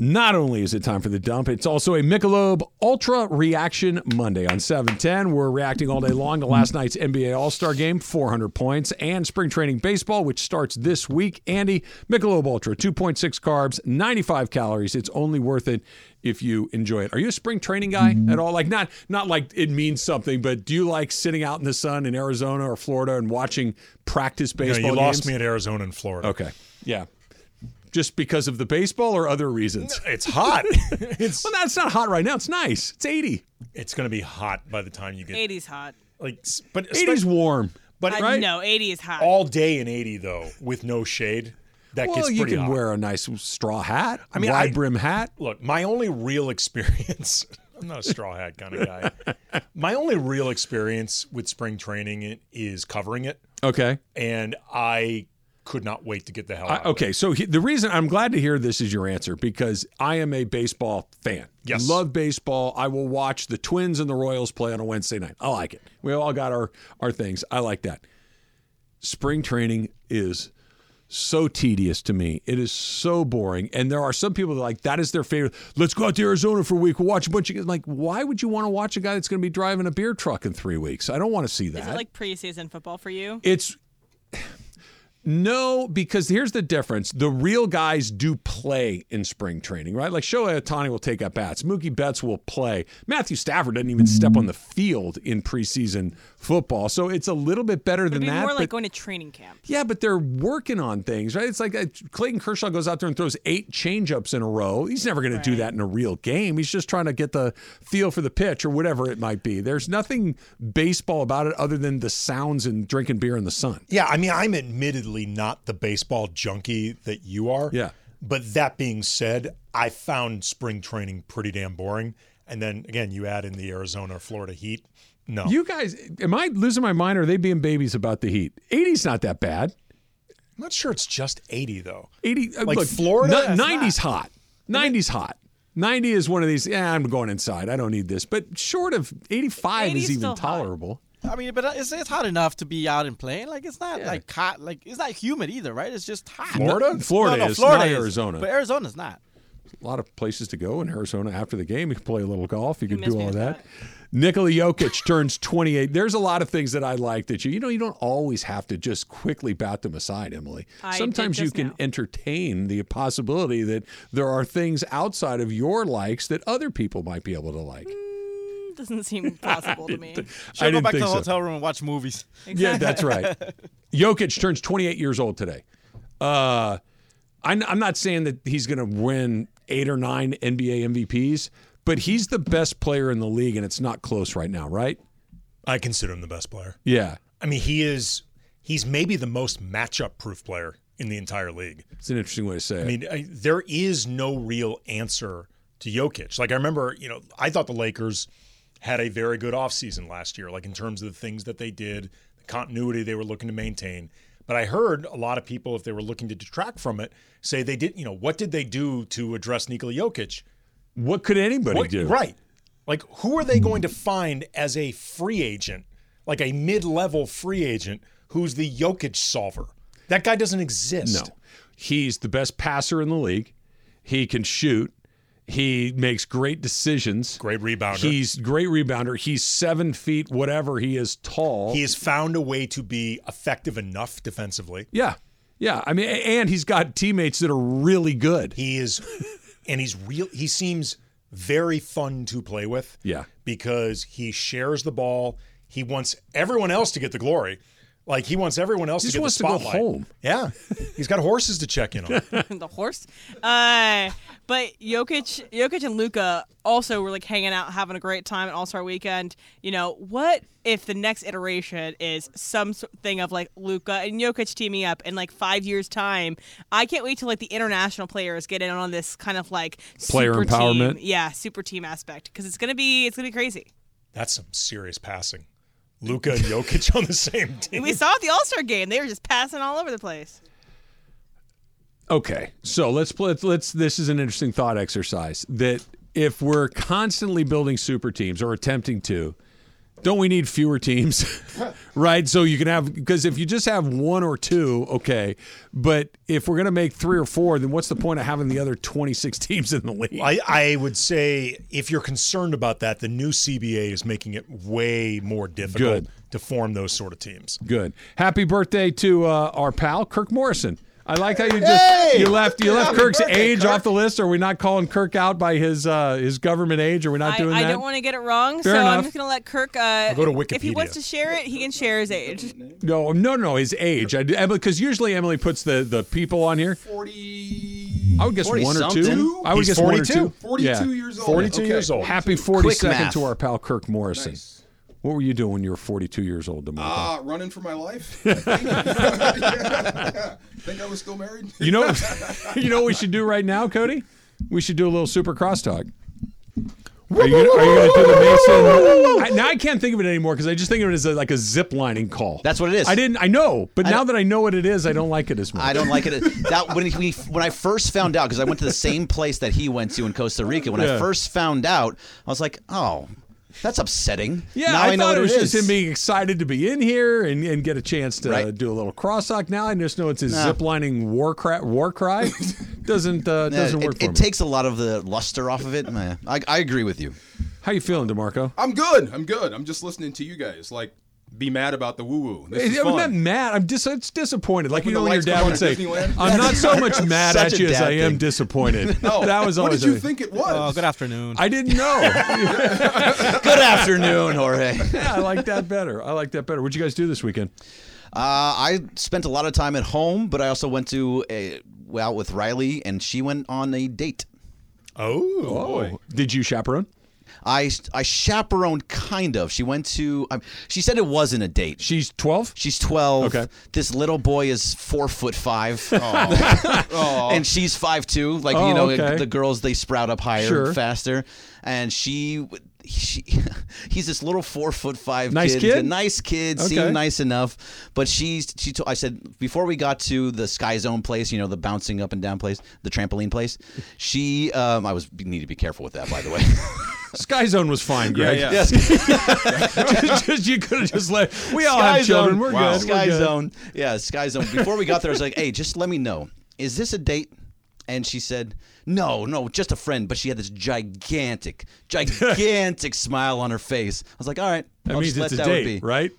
Not only is it time for the dump, it's also a Michelob Ultra Reaction Monday on 710. We're reacting all day long to last night's NBA All Star game, 400 points, and spring training baseball, which starts this week. Andy, Michelob Ultra, 2.6 carbs, 95 calories. It's only worth it if you enjoy it. Are you a spring training guy mm-hmm. at all? Like not not like it means something, but do you like sitting out in the sun in Arizona or Florida and watching practice baseball you lost me at Arizona and Florida. Okay. Yeah. Just because of the baseball or other reasons? It's hot. it's well, that's not hot right now. It's nice. It's 80. it's going to be hot by the time you get 80's hot. like s- but 80's warm. But I right? know 80 is hot. all day in 80 though with no shade that well, gets you pretty can hot. wear a nice straw hat. I mean, wide I- brim hat. Look, my only real experience, I'm not a straw hat kind of guy. my only real experience with spring training is covering it Okay. and I could not wait to get the hell I, out. of okay, so he, the reason I'm glad to hear this is your answer because I am a baseball fan. Yes. love baseball. I will watch the Twins and the Royals play on a Wednesday night. I like it. We all got our our things. I like that. Spring training is so tedious to me. It is so boring. And there are some people that are like that is their favorite. Let's go out to Arizona for a week. We'll watch a bunch of like. Why would you want to watch a guy that's going to be driving a beer truck in three weeks? I don't want to see that. Is it like preseason football for you? It's no, because here's the difference. The real guys do play in spring training, right? Like Shohei Ohtani will take up bats. Mookie Betts will play. Matthew Stafford doesn't even step on the field in preseason football. So it's a little bit better It'd than be that. more like but- going to training camp. yeah, but they're working on things, right? It's like uh, Clayton Kershaw goes out there and throws eight changeups in a row. He's never going to do that in a real game. He's just trying to get the feel for the pitch or whatever it might be. There's nothing baseball about it other than the sounds and drinking beer in the sun. Yeah, I mean, I'm admittedly not the baseball junkie that you are. Yeah. But that being said, I found spring training pretty damn boring. And then again, you add in the Arizona or Florida heat. No. You guys, am I losing my mind or are they being babies about the heat? 80's not that bad. I'm not sure it's just 80 though. 80, uh, Like look, Florida? ni- 90's hot. 90's hot. 90 is one of these, yeah, I'm going inside. I don't need this. But short of 85 is is even still hot. tolerable. I mean, but it's, it's hot enough to be out and playing. Like it's not like hot. Like it's not humid either, right? It's just hot. Florida? Florida no, no, is, Florida not is, Arizona. But Arizona's not. A lot of places to go in Arizona after the game. You can play a little golf. You can miss do all with that. Nikola Jokic turns 28. There's a lot of things that I like that you, you know, you don't always have to just quickly bat them aside, Emily. I Sometimes you can now. entertain the possibility that there are things outside of your likes that other people might be able to like. Doesn't seem possible to me. I Should go back to think the so. hotel room and watch movies. Yeah, that's right. Jokic turns 28 years old today. Uh, I'm, I'm not saying that he's going to win eight or nine NBA MVPs, but he's the best player in the league, and it's not close right now, right? I consider him the best player. Yeah. I mean, he is he's maybe the most matchup proof player in the entire league. It's an interesting way to say it. I mean, I, there is no real answer to Jokic. Like I remember, you know, I thought the Lakers had a very good offseason last year, like in terms of the things that they did, the continuity they were looking to maintain. But I heard a lot of people, if they were looking to detract from it, say they did, you know, what did they do to address Nikola Jokic? What could anybody What- do? Right. Like, who are they going to find as a free agent, like a mid level free agent, who's the Jokic solver? That guy doesn't exist. No. He's the best passer in the league. He can shoot. He makes great decisions. Great rebounder. He's great rebounder. He's seven feet, whatever he is tall. He has found a way to be effective enough defensively. Yeah. Yeah. I mean, and he's got teammates that are really good. He is, and he's real. He seems very fun to play with. Yeah. because he shares the ball. He wants everyone else to get the glory. Like he wants everyone else He to just get wants the to go spotlight. home. Yeah, he's got horses to check in on. the horse. Uh, but Jokic, Jokic and Luka also were like hanging out, having a great time at All Star Weekend. You know, what if the next iteration is some sort of thing of like Luka and Jokic teaming up in like five years' time? I can't wait till like the international players get in on this kind of like Player super empowerment. Team, yeah, super team aspect because it's gonna be it's gonna be crazy. That's some serious passing. Luka and Jokic on the same team. We saw at the All Star game; they were just passing all over the place. Okay, so let's play. Let's. This is an interesting thought exercise. That if we're constantly building super teams or attempting to, don't we need fewer teams? right. So you can have because if you just have one or two, okay. But if we're gonna make three or four, then what's the point of having the other twenty six teams in the league? I, I would say if you're concerned about that, the new CBA is making it way more difficult Good. to form those sort of teams. Good. Happy birthday to uh, our pal Kirk Morrison. I like how you just Hey! you left you left Kirk's birthday, age Kirk. off the list. Are we not calling Kirk out by his uh, his government age? Are we not I, doing I that? I don't want to get it wrong, Fair so enough. I'm just gonna let Kirk. Uh, go to Wikipedia. If he wants to share it, he can share his age. No, no, no. His age. Because usually Emily puts the the people on here. Forty. I would guess 40 one or two. I would He's guess one or 42. two. 42 Yeah. years old. 42 Okay. years old. Happy Quick 42nd to our pal Kirk Morrison. What were you doing when you were 42 years old, D'Marco? Ah, running for my life. I think. Yeah. Think I was still married? You know, you know what we should do right now, Kody? We should do a little super crosstalk. Are you, gonna, are you gonna do the Mason? I, now I can't think of it anymore because I just think of it as a, like a zip lining call. That's what it is. I didn't. I know, but I now that I know what it is, I don't like it as much. I don't like it. That when we when I first found out because I went to the same place that he went to in Costa Rica. When Yeah. I first found out, I was like, oh, that's upsetting. Yeah, now I, I, know thought what it was is. just him being excited to be in here and, and get a chance to Right. do a little crosstalk. Now I just know it's his Nah. zip lining war cry. War cry doesn't uh, Nah, doesn't it, work for it me. takes a lot of the luster off of it. I, I agree with you. How you feeling, D'Marco? I'm good. I'm good. I'm just listening to you guys. Like, be mad about the woo woo. This I'm not mad. I'm dis- it's disappointed. Like When you know when your dad would say, "I'm not so much mad at you as I am thing. disappointed." No. that was always. What always. did you a- think it was? Oh, good afternoon. I didn't know. Good afternoon, Jorge. yeah, I like that better. I like that better. What'd you guys do this weekend? Uh, I spent a lot of time at home, but I also went to a, out with Riley, and she went on a date. Oh, Oh, did you chaperone? I I chaperoned kind of. She went to. Um, she said it wasn't a date. She's twelve. She's twelve. Okay. This little boy is four foot five, and she's five two. Like Oh, you know, okay. the girls they sprout up higher, Sure. faster, and she. She, he's this little four foot five Nice kid. kid? A nice kid, Okay. seemed nice enough. But she, she told, I said before we got to the Sky Zone place, you know, the bouncing up and down place, the trampoline place. She, um, I was need to be careful with that, by the way. Sky Zone was fine, Greg. yeah. yes, Just- just- you could have just let. We all Sky have children. Zone. We're Wow. good. Sky We're good. Zone. Yeah, Sky Zone. Before we got there, I was like, hey, just let me know. Is this a date? And she said, no, no, just a friend. But she had this gigantic, gigantic smile on her face. I was like, all right. That I'll means just it's let a that date, be. right?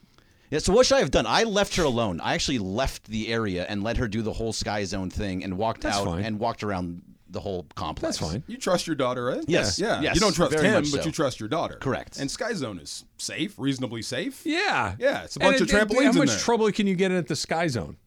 Yeah, so what should I have done? I left her alone. I actually left the area and let her do the whole Sky Zone thing and walked That's out fine. and walked around the whole complex. That's fine. You trust your daughter, right? Yes. Yeah. Yes, You don't trust very him, much but so. you trust your daughter. Correct. And Sky Zone is safe, reasonably safe. Yeah. Yeah, it's a And bunch of it- it- trampolines How in much there. trouble can you get in at the Sky Zone?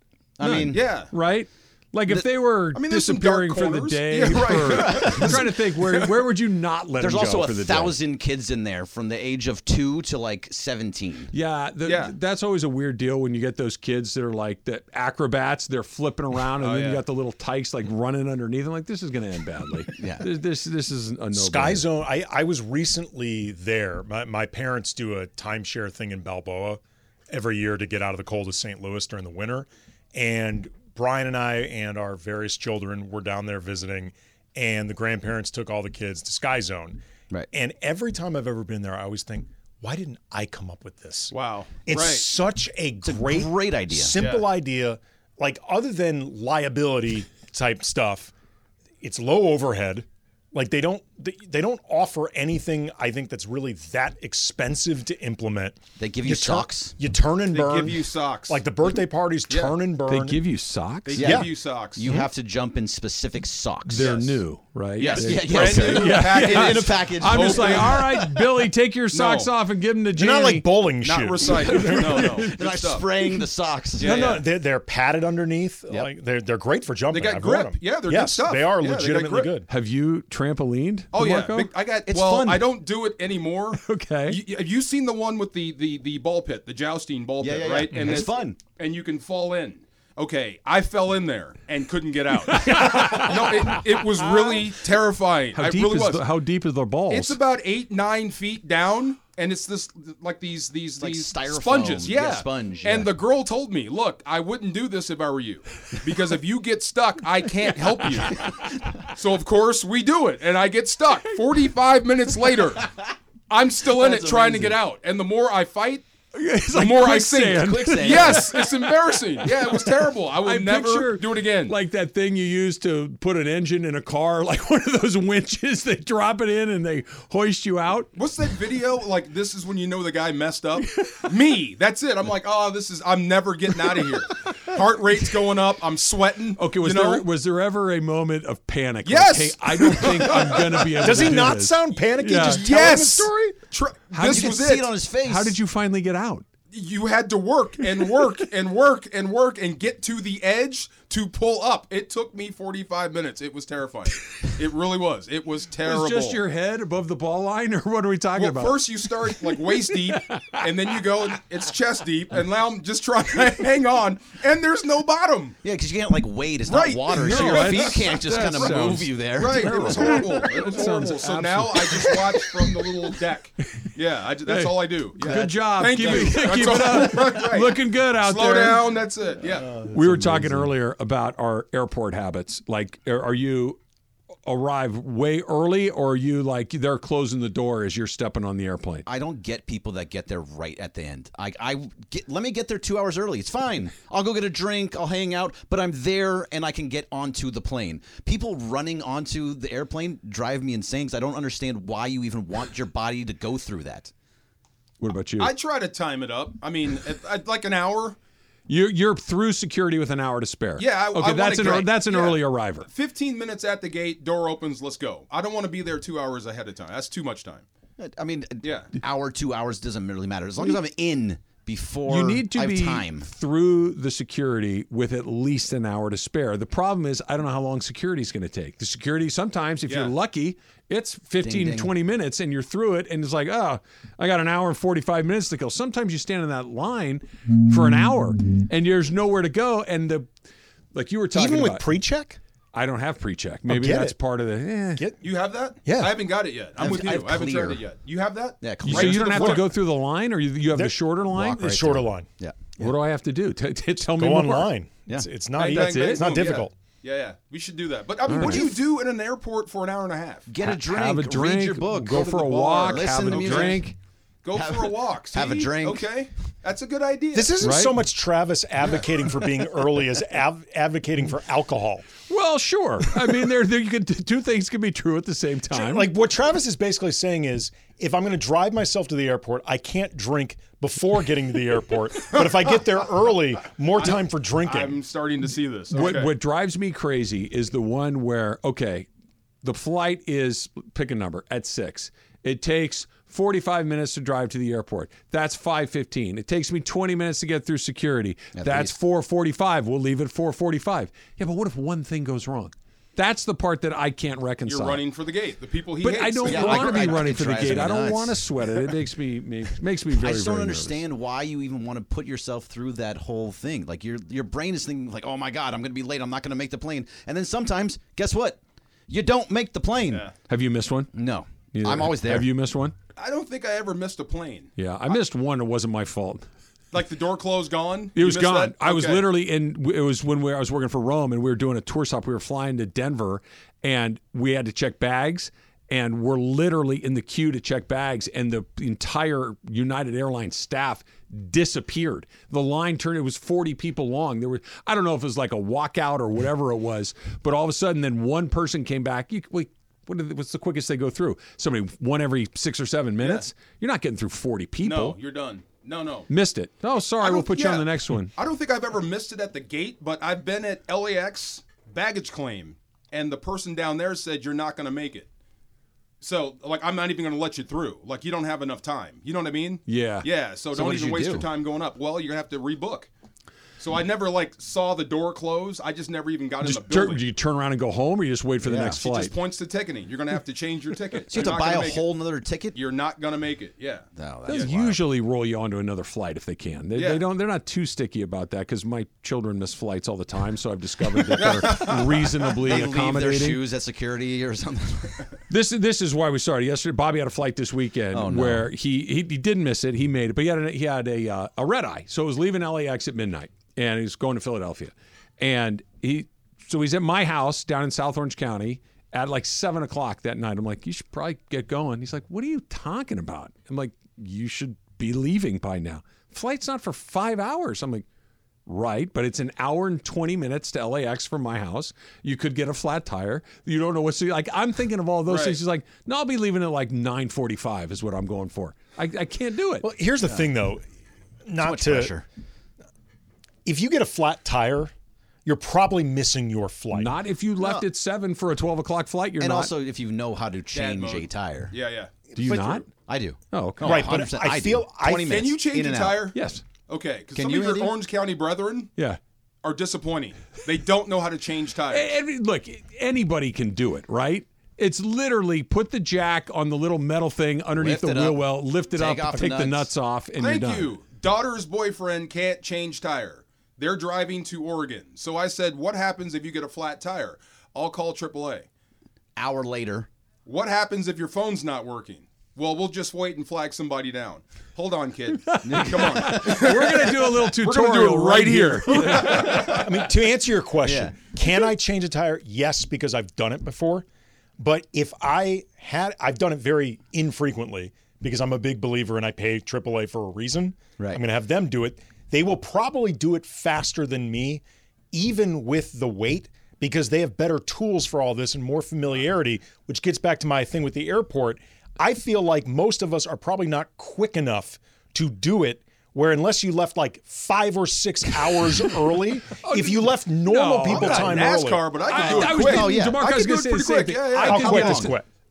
I mean, Yeah. Right? Like if they were I mean, there's some dark disappearing for the day. Yeah, right. for- I'm trying to think where where would you not let there's them also go a for the day? thousand kids in there from the age of two to like 17. Yeah, the, Yeah. that's always a weird deal when you get those kids that are like the acrobats. They're flipping around, and Oh, then you got the little tykes like running underneath. I'm like, this is going to end badly. Yeah. this this, this is a no. Sky Zone. I, I was recently there. My, my parents do a timeshare thing in Balboa every year to get out of the cold of St. Louis during the winter. And Brian and I and our various children were down there visiting, and the grandparents took all the kids to Sky Zone. Right. And every time I've ever been there, I always think, why didn't I come up with this? Wow. It's right. such a a great, great idea. simple idea. Like other than liability type stuff, it's low overhead. Like they don't they, they don't offer anything I think that's really that expensive to implement. They give you turn- socks. You turn and burn. They give you socks. Like the birthday parties Yeah. turn and burn. They give you socks. They Yeah. give you socks. You have to jump in specific socks. They're Yes. new, right? Yes. They- Yeah, Brand yes. new Yeah. package. In, in a package. I'm just like, all right, Billy, take your socks No. off and give them to They're not like bowling Not shoes. recycled. no, no. They're not stuff. spraying the socks. Yeah, no, no, they're, they're padded underneath. Yep. Like they're they're great for jumping. They got I've grip. them. Yeah, they're good stuff. They are Yeah, they got legitimately good. Have you trampolined? Oh yeah, D'Marco? Big- I got. It's well, fun. I don't do it anymore. Okay. You, have you seen the one with the, the the ball pit, the jousting ball Yeah, pit, yeah, yeah. right? Mm-hmm. It's it- fun. and you can fall in. Okay, I fell in there and couldn't get out. no, it, it was really terrifying. How I deep really is was. the, how deep is the balls? It's about eight, nine feet down, and it's this like these these like these styrofoam. sponges. Yeah, Yeah, sponge, And the girl told me, "Look, I wouldn't do this if I were you, because if you get stuck, I can't help you." so of course we do it, and I get stuck. Forty-five minutes later, I'm still in That's it trying to get out, and the more I fight. It's the like more I quicksand. sink. Quicksand. Yes, it's embarrassing. Yeah, it was terrible. I will I never do it again. Like that thing you use to put an engine in a car, like one of those winches. They drop it in and they hoist you out. What's that video? Like this is when you know the guy messed up. Me. That's it. I'm like, oh, this is. I'm never getting out of here. Heart rate's going up. I'm sweating. Okay, was you know? there was there ever a moment of panic? Like, Yes! hey, I don't think I'm gonna be able. Does to he do not this. sound panicky Yeah. just telling the Yes. story? Tr- How this did you was see it. it on his face. How did you finally get out? you had to work and work and work and work and get to the edge to pull up. It took me 45 minutes. It was terrifying. It really was. It was terrible. Was just your head above the ball line, or what are we talking well, about? first you start like waist deep, and then you go and it's chest deep, and now I'm just trying to hang on, and there's no bottom. Yeah, because you can't like wade. It's Right. not water, so your feet can't just kind of sounds- move you there. Right, it was horrible. It was That sounds horrible. So now I just watch from the little deck. Yeah, I, ju- that's Hey, all I do. Yeah. Good job. Thank keep you. It, keep it up. right, right. Looking good out Slow there. Slow down. That's it. Yeah. Uh, we were talking earlier about our airport habits. Like, are are you arrive way early, or are you like they're closing the door as you're stepping on the airplane? I don't get people that get there right at the end. I, I get, let me get there two hours early. It's fine. I'll go get a drink. I'll hang out, but I'm there and I can get onto the plane. People running onto the airplane drive me insane because I don't understand why you even want your body to go through that. What about you? I try to time it up. I mean, at, at like an hour. You're you're through security with an hour to spare. Yeah. I, okay, I that's an wanna get- that's an yeah. early arriver. 15 minutes at the gate, door opens, let's go. I don't want to be there two hours ahead of time. That's too much time. I mean, Yeah. hour, two hours doesn't really matter as long as I'm in before You need to I have be time. through the security with at least an hour to spare. The problem is, I don't know how long security is going to take. The security, sometimes, if Yeah. you're lucky, it's 15, Ding, ding. 20 minutes and you're through it. And it's like, oh, I got an hour and 45 minutes to kill. Sometimes you stand in that line for an hour and there's nowhere to go. And the, like you were talking Even with about, pre-check? I don't have pre check. Maybe get that's it. part of the, eh. Get You have that? Yeah. I haven't got it yet. I'm I've- with you. I I, have haven't clear. tried it yet. You have that? Yeah, clear. so you don't the have to go through the line or you, you have the shorter line? Walk right It's shorter there. line. Yeah. What do I have to do? T- t- tell me go more. online. Yeah. It's, it's not Bang, easy. bang, bang, It's not boom. Yeah. difficult. Yeah, yeah. We should do that. But I mean, All what do you do in an airport for an hour and a half? Get a drink. have a drink. Read drink, your book. go to for a walk, listen have a drink. Go Have- for a walk. have a drink. Okay. That's a good idea. This isn't Right? so much Travis advocating for being early as av- advocating for alcohol. Well, sure. I mean, there, there you could two things can be true at the same time. Like what Travis is basically saying is, if I'm going to drive myself to the airport, I can't drink before getting to the airport. but if I get there early, more time for drinking. I'm starting to see this. what what drives me crazy is the one where okay, the flight is pick a number at six. It takes 45 minutes to drive to the airport. That's 5:15. It takes me 20 minutes to get through security. That's 4:45. We'll leave at 4:45. Yeah, but what if one thing goes wrong? That's the part that I can't reconcile. You're running for the gate. The people he but hates. I don't Yeah, want to be I- running it for the gate. I don't want to sweat it. It makes me makes, makes me very. I just don't very nervous. understand why you even want to put yourself through that whole thing. Like your your brain is thinking like, "Oh my god, I'm going to be late. I'm not going to make the plane." And then sometimes, guess what? You don't make the plane. Have you missed one? No. Neither- I'm always there. Have you missed one? I don't think I ever missed a plane. Yeah, I missed one. It wasn't my fault. Like the door closed, gone. It You was gone. I was literally in. It was when we, I was working for Rome, and we were doing a tour stop. We were flying to Denver, and we had to check bags. And we're literally in the queue to check bags, and the entire United Airlines staff disappeared. The line turned; it was 40 people long. There were I don't know if it was like a walkout or whatever it was, but all of a sudden, then one person came back. You wait. What the- what's the quickest they go through? Somebody one every six or seven minutes. You're not getting through 40 people. No, you're done. No, no. Missed it. Oh, sorry. We'll put you on the next one. I don't think I've ever missed it at the gate, but I've been at LAX baggage claim, and the person down there said you're not going to make it. So, like, I'm not even going to let you through. Like, you don't have enough time. You know what I mean? Yeah. Yeah. So, So don't even you waste do? your time going up. Well, you're going to have to rebook. So I never like saw the door close. I just never even got in Just the building. turn, do you turn around and go home, or you just wait for the Yeah. next She flight? just points to ticketing. You're gonna have to change your ticket. So you have to buy a whole it. nother ticket. You're not gonna make it. Yeah. No, They'll that's usually roll you onto another flight if they can. They, Yeah. they don't. They're not too sticky about that because my children miss flights all the time. So I've discovered that they're reasonably they leave their accommodating. shoes at security or something. This this is why we started yesterday. Bobby had a flight this weekend Oh, no. where he, he he didn't miss it. He made it, but he had a, he had a uh, a red eye, so it was leaving LAX at midnight, and he's going to Philadelphia, and he so he's at my house down in South Orange County at like seven o'clock that night. I'm like, you should probably get going. He's like, what are you talking about? I'm like, you should be leaving by now. Flight's not for five hours. I'm like. Right, but it's an hour and 20 minutes to LAX from my house. You could get a flat tire. You don't know what's like. I'm thinking of all those Right. things. He's like, no, I'll be leaving at like 9:45 is what I'm going for. I, I can't do it. Well, here's the thing, though. Not much to. pressure. If you get a flat tire, you're probably missing your flight. Not if you left at seven for a 12 o'clock flight. You're and not. also, if you know how to change a tire. Yeah, yeah. do you but- not? I do. Oh, okay. Right, but 100%. I feel- I- 20 Can minutes, Can you change a and out. tire? Yes. Okay, because Can some you, of your Andy? Orange County brethren Yeah. are disappointing. They don't know how to change tires. And- and look, anybody can do it, right? It's literally put the jack on the little metal thing underneath Lift the wheel up, well, lift it take up, off the take the nuts. nuts off, and Thank you're done. you. Daughter's boyfriend can't change tire. They're driving to Oregon. So I said, What happens if you get a flat tire? I'll call AAA. Hour later. What happens if your phone's not working? Well, we'll just wait and flag somebody down. Hold on, kid. Come on. We're gonna do a little We're tutorial gonna do it right here. I mean, to answer your question, can I change a tire? Yes, because I've done it before. But if I had, I've done it very infrequently because I'm a big believer and I pay AAA for a reason. Right. I'm going to have them do it. They will probably do it faster than me, even with the wait, because they have better tools for all this and more familiarity, which gets back to my thing with the airport. I feel like most of us are probably not quick enough to do it. Where unless you left like five or six hours early, oh, if you left normal No, people I'm not time NASCAR, early, but I can I- do it I was quick. thinking- Oh, yeah. D'Marco, I I was gonna say the same quick. thing. Yeah, yeah. I how can quick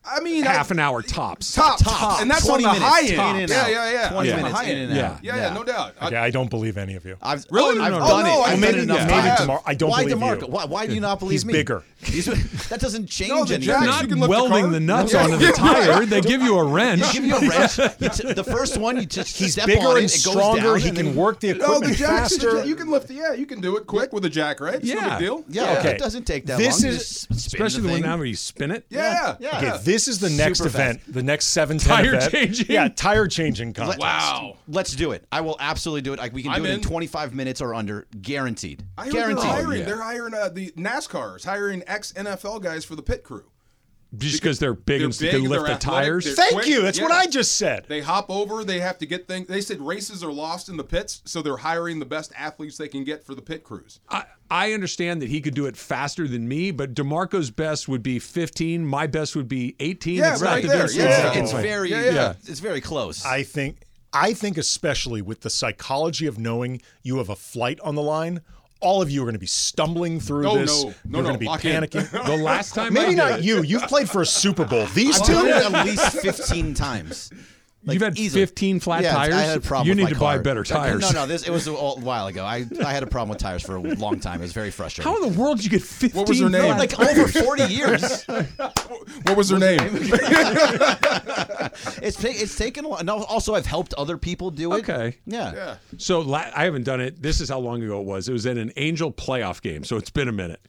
get is it quick? I mean, I- half an hour tops. top, Tops. and that's on 20 the minutes, high end. in and yeah, out. yeah, yeah. 20 On the minutes high in end. and Yeah. out. Yeah, yeah, no doubt. I- Okay, I don't believe any of you. I've Really? I've No, no, done no. it. Oh, I've no, done maybe- it enough maybe times. DeMar- I don't why believe D'Marco? you. Why, why do you not believe He's me? bigger. He's- that doesn't change No, the anything. jacks, Not you can lift the welding the nuts Yeah. onto the tire. They give you a wrench. They give you a wrench. The first one, you just He's step bigger on and it, it stronger. He can work the No, equipment the jack, faster. you can lift. Yeah, you can do it quick with a jack, right? It's no Yeah. big deal. Yeah, Okay. it doesn't take that long. This is- Especially the the one thing. now where you spin it. Yeah, Yeah. Okay, this is the next Super event, the next seven Tire event. changing? Yeah, tire changing contest. Wow. Let's do it. I will absolutely do it. Like we can do I'm it in in. 25 minutes or under, guaranteed. I heard guaranteed. they're hiring. yeah. They're hiring uh, the NASCARs, hiring ex NFL guys for the pit crew. Just because they're big They're and big, can lift they're the tires. Thank quick. you. That's what I just said. They hop over. They have to get things. They said races are lost in the pits, so they're hiring the best athletes they can get for the pit crews. I, I understand that he could do it faster than me, but D'Marco's best would be 15. My best would be 18. Yeah, it's right not the there. difference. Yeah. It's very, Yeah, yeah. it's very close. I think I think especially with the psychology of knowing you have a flight on the line, all of you are going to be stumbling through No, this. no. No, You're no. going to be Lock in. panicking. The last time Maybe did not it- you. You've played for a Super Bowl. These I've two. at least 15 times. Like, You've had easily. 15 flat yeah, tires? I had a problem You with need my to buy better tires. No, no, this it was a a while ago. I I had a problem with tires for a long time. It was very frustrating. How in the world did you get 15? What was her name? like over 40 years. What was her name? it's it's taken a lot. No, also I've helped other people do it. Okay. Yeah. yeah. So la- I haven't done it. This is how long ago it was. It was at an Angel playoff game. So it's been a minute.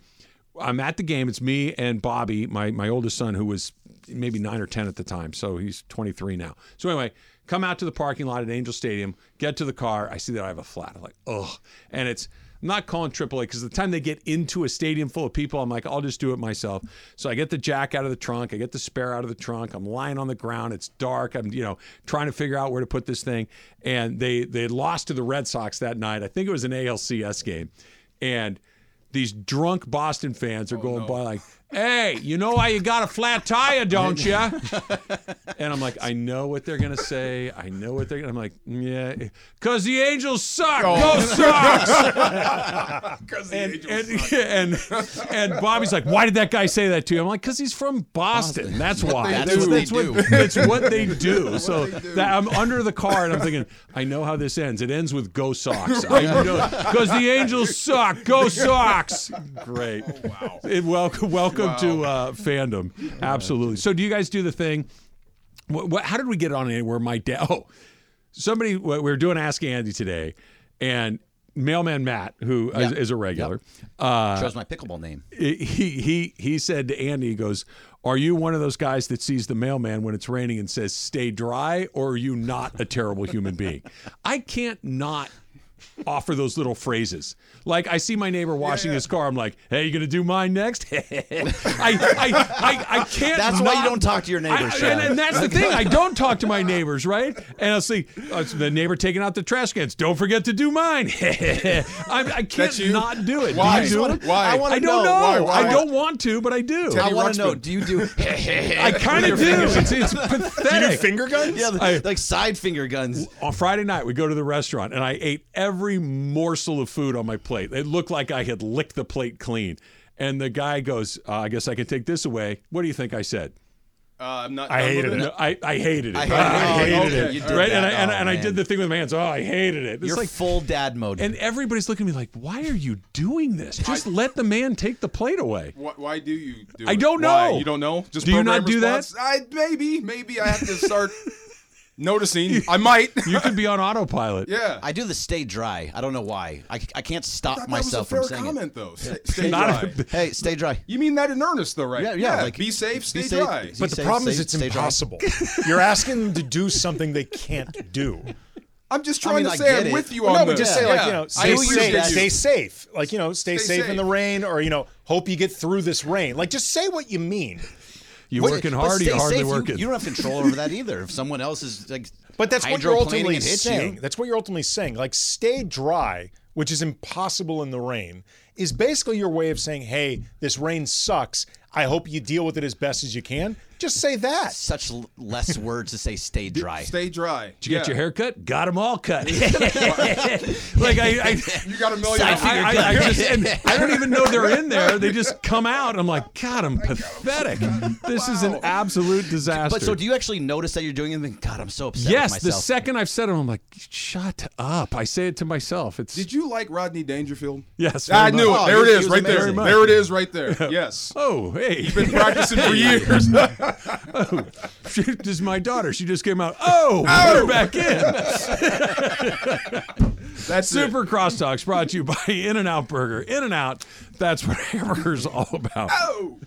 I'm at the game. It's me and Bobby, my my oldest son, who was maybe nine or ten at the time. So he's 23 now. So anyway, come out to the parking lot at Angel Stadium. Get to the car. I see that I have a flat. I'm like, ugh. And it's I'm not calling AAA because the time they get into a stadium full of people, I'm like, I'll just do it myself. So I get the jack out of the trunk. I get the spare out of the trunk. I'm lying on the ground. It's dark. I'm, you know, trying to figure out where to put this thing. And they they lost to the Red Sox that night. I think it was an ALCS game. And these drunk Boston fans are oh, going by like, hey, you know why you got a flat tire, don't you? And I'm like, I know what they're gonna say. I know what they're gonna. I'm like, yeah, because the Angels suck. Oh. Go Sox. 'Cause the and, Angels and, and and Bobby's like, why did that guy say that to you? I'm like, because he's from Boston. That's what why. they That's, do. what, that's, They what, that's what they do. so that I'm under the car and I'm thinking, I know how this ends. It ends with Go Sox. Know because the Angels suck. Go Sox. Great. Oh, wow. welcome welcome to uh, fandom. Absolutely. So do you guys do the thing? What, what, how did we get on anywhere? My dad. Oh, somebody. We were doing Ask Andy today, and mailman Matt, who is, Yeah. is a regular, uh, Chose my pickleball name. he he he said to Andy, he goes, "Are you one of those guys that sees the mailman when it's raining and says stay dry, or are you not a terrible human being?" I can't not offer those little phrases. Like I see my neighbor washing his car, I'm like, "Hey, you gonna do mine next?" I, I I I can't. That's why you don't talk to your neighbors, I- and, and that's the thing. I don't talk to my neighbors, right? And I'll see uh, the neighbor taking out the trash cans. Don't forget to do mine. I, I can't not do it. Why? Do you do it? Why? I wanna I don't know. know. Why? Why? I don't want to, but I do. Teddy I want to know. Do you do? I kind of do. It's, it's pathetic. finger guns? yeah, I- like side finger guns. on Friday night, we go to the restaurant, and I ate every morsel of food on my plate. It looked like I had licked the plate clean. And the guy goes, uh, "I guess I can take this away." What do you think I said? Uh, I'm not. I hated it. No, I, I hated it. I hated it. I Oh, okay. it. You right? that. And I, and, I- Oh, and I did the thing with my hands. Oh, I hated it. It's You're like, full dad mode. and everybody's looking at me like, "Why are you doing this? Just let the man take the plate away." Why, why do you do I it? don't Why? know. You don't know? Just Do you not program do that? I maybe maybe I have to start noticing. I might. You could be on autopilot. yeah. I do the stay dry. I don't know why. I, I can't stop thought myself that was a from fair saying comment though. Stay, stay Not dry. a- Hey, stay dry. you mean that in earnest though, right? Yeah, yeah, like, be safe, stay be safe. dry. But the safe, problem is stay- it's stay dry. impossible. You're asking them to do something they can't do. I'm just I trying mean, to say get I'm it. with you Well, on no, but this. just say like you know, I stay do safe. you. Stay safe. Like you know, stay, Stay safe, in the safe. rain, or you know, hope you get through this rain. Like just say what you mean. You Wait, working hard You're hardly safe. Working? You, don't have control over that either. If someone else is like, But that's what you're ultimately saying. you. That's what you're ultimately saying. Like stay dry, which is impossible in the rain, is basically your way of saying, "Hey, this rain sucks. I hope you deal with it as best as you can." Just say that. Such l- less words to say stay dry. Stay dry. Did you get your hair cut? Got them all cut. like I, I, You got a million. I. I, I, I just, and I don't even know they're in there. They just come out. I'm like, God, I'm pathetic. This is an absolute disaster. But so, do you actually notice that you're doing it? And think, God, I'm so upset. yes, with the second I've said it, I'm like, shut up. I say it to myself. It's Did you like Rodney Dangerfield? yes. I very knew it. Oh, There he it was- is, right there. There it is, right there. Yes. Oh, hey. You've been practicing for years. oh, she, this is my daughter. She just came out. Oh, oh. put her back in. That's Super Crosstalks brought to you by In-N-Out Burger. In-N-Out, that's what hamburger's all about. Oh.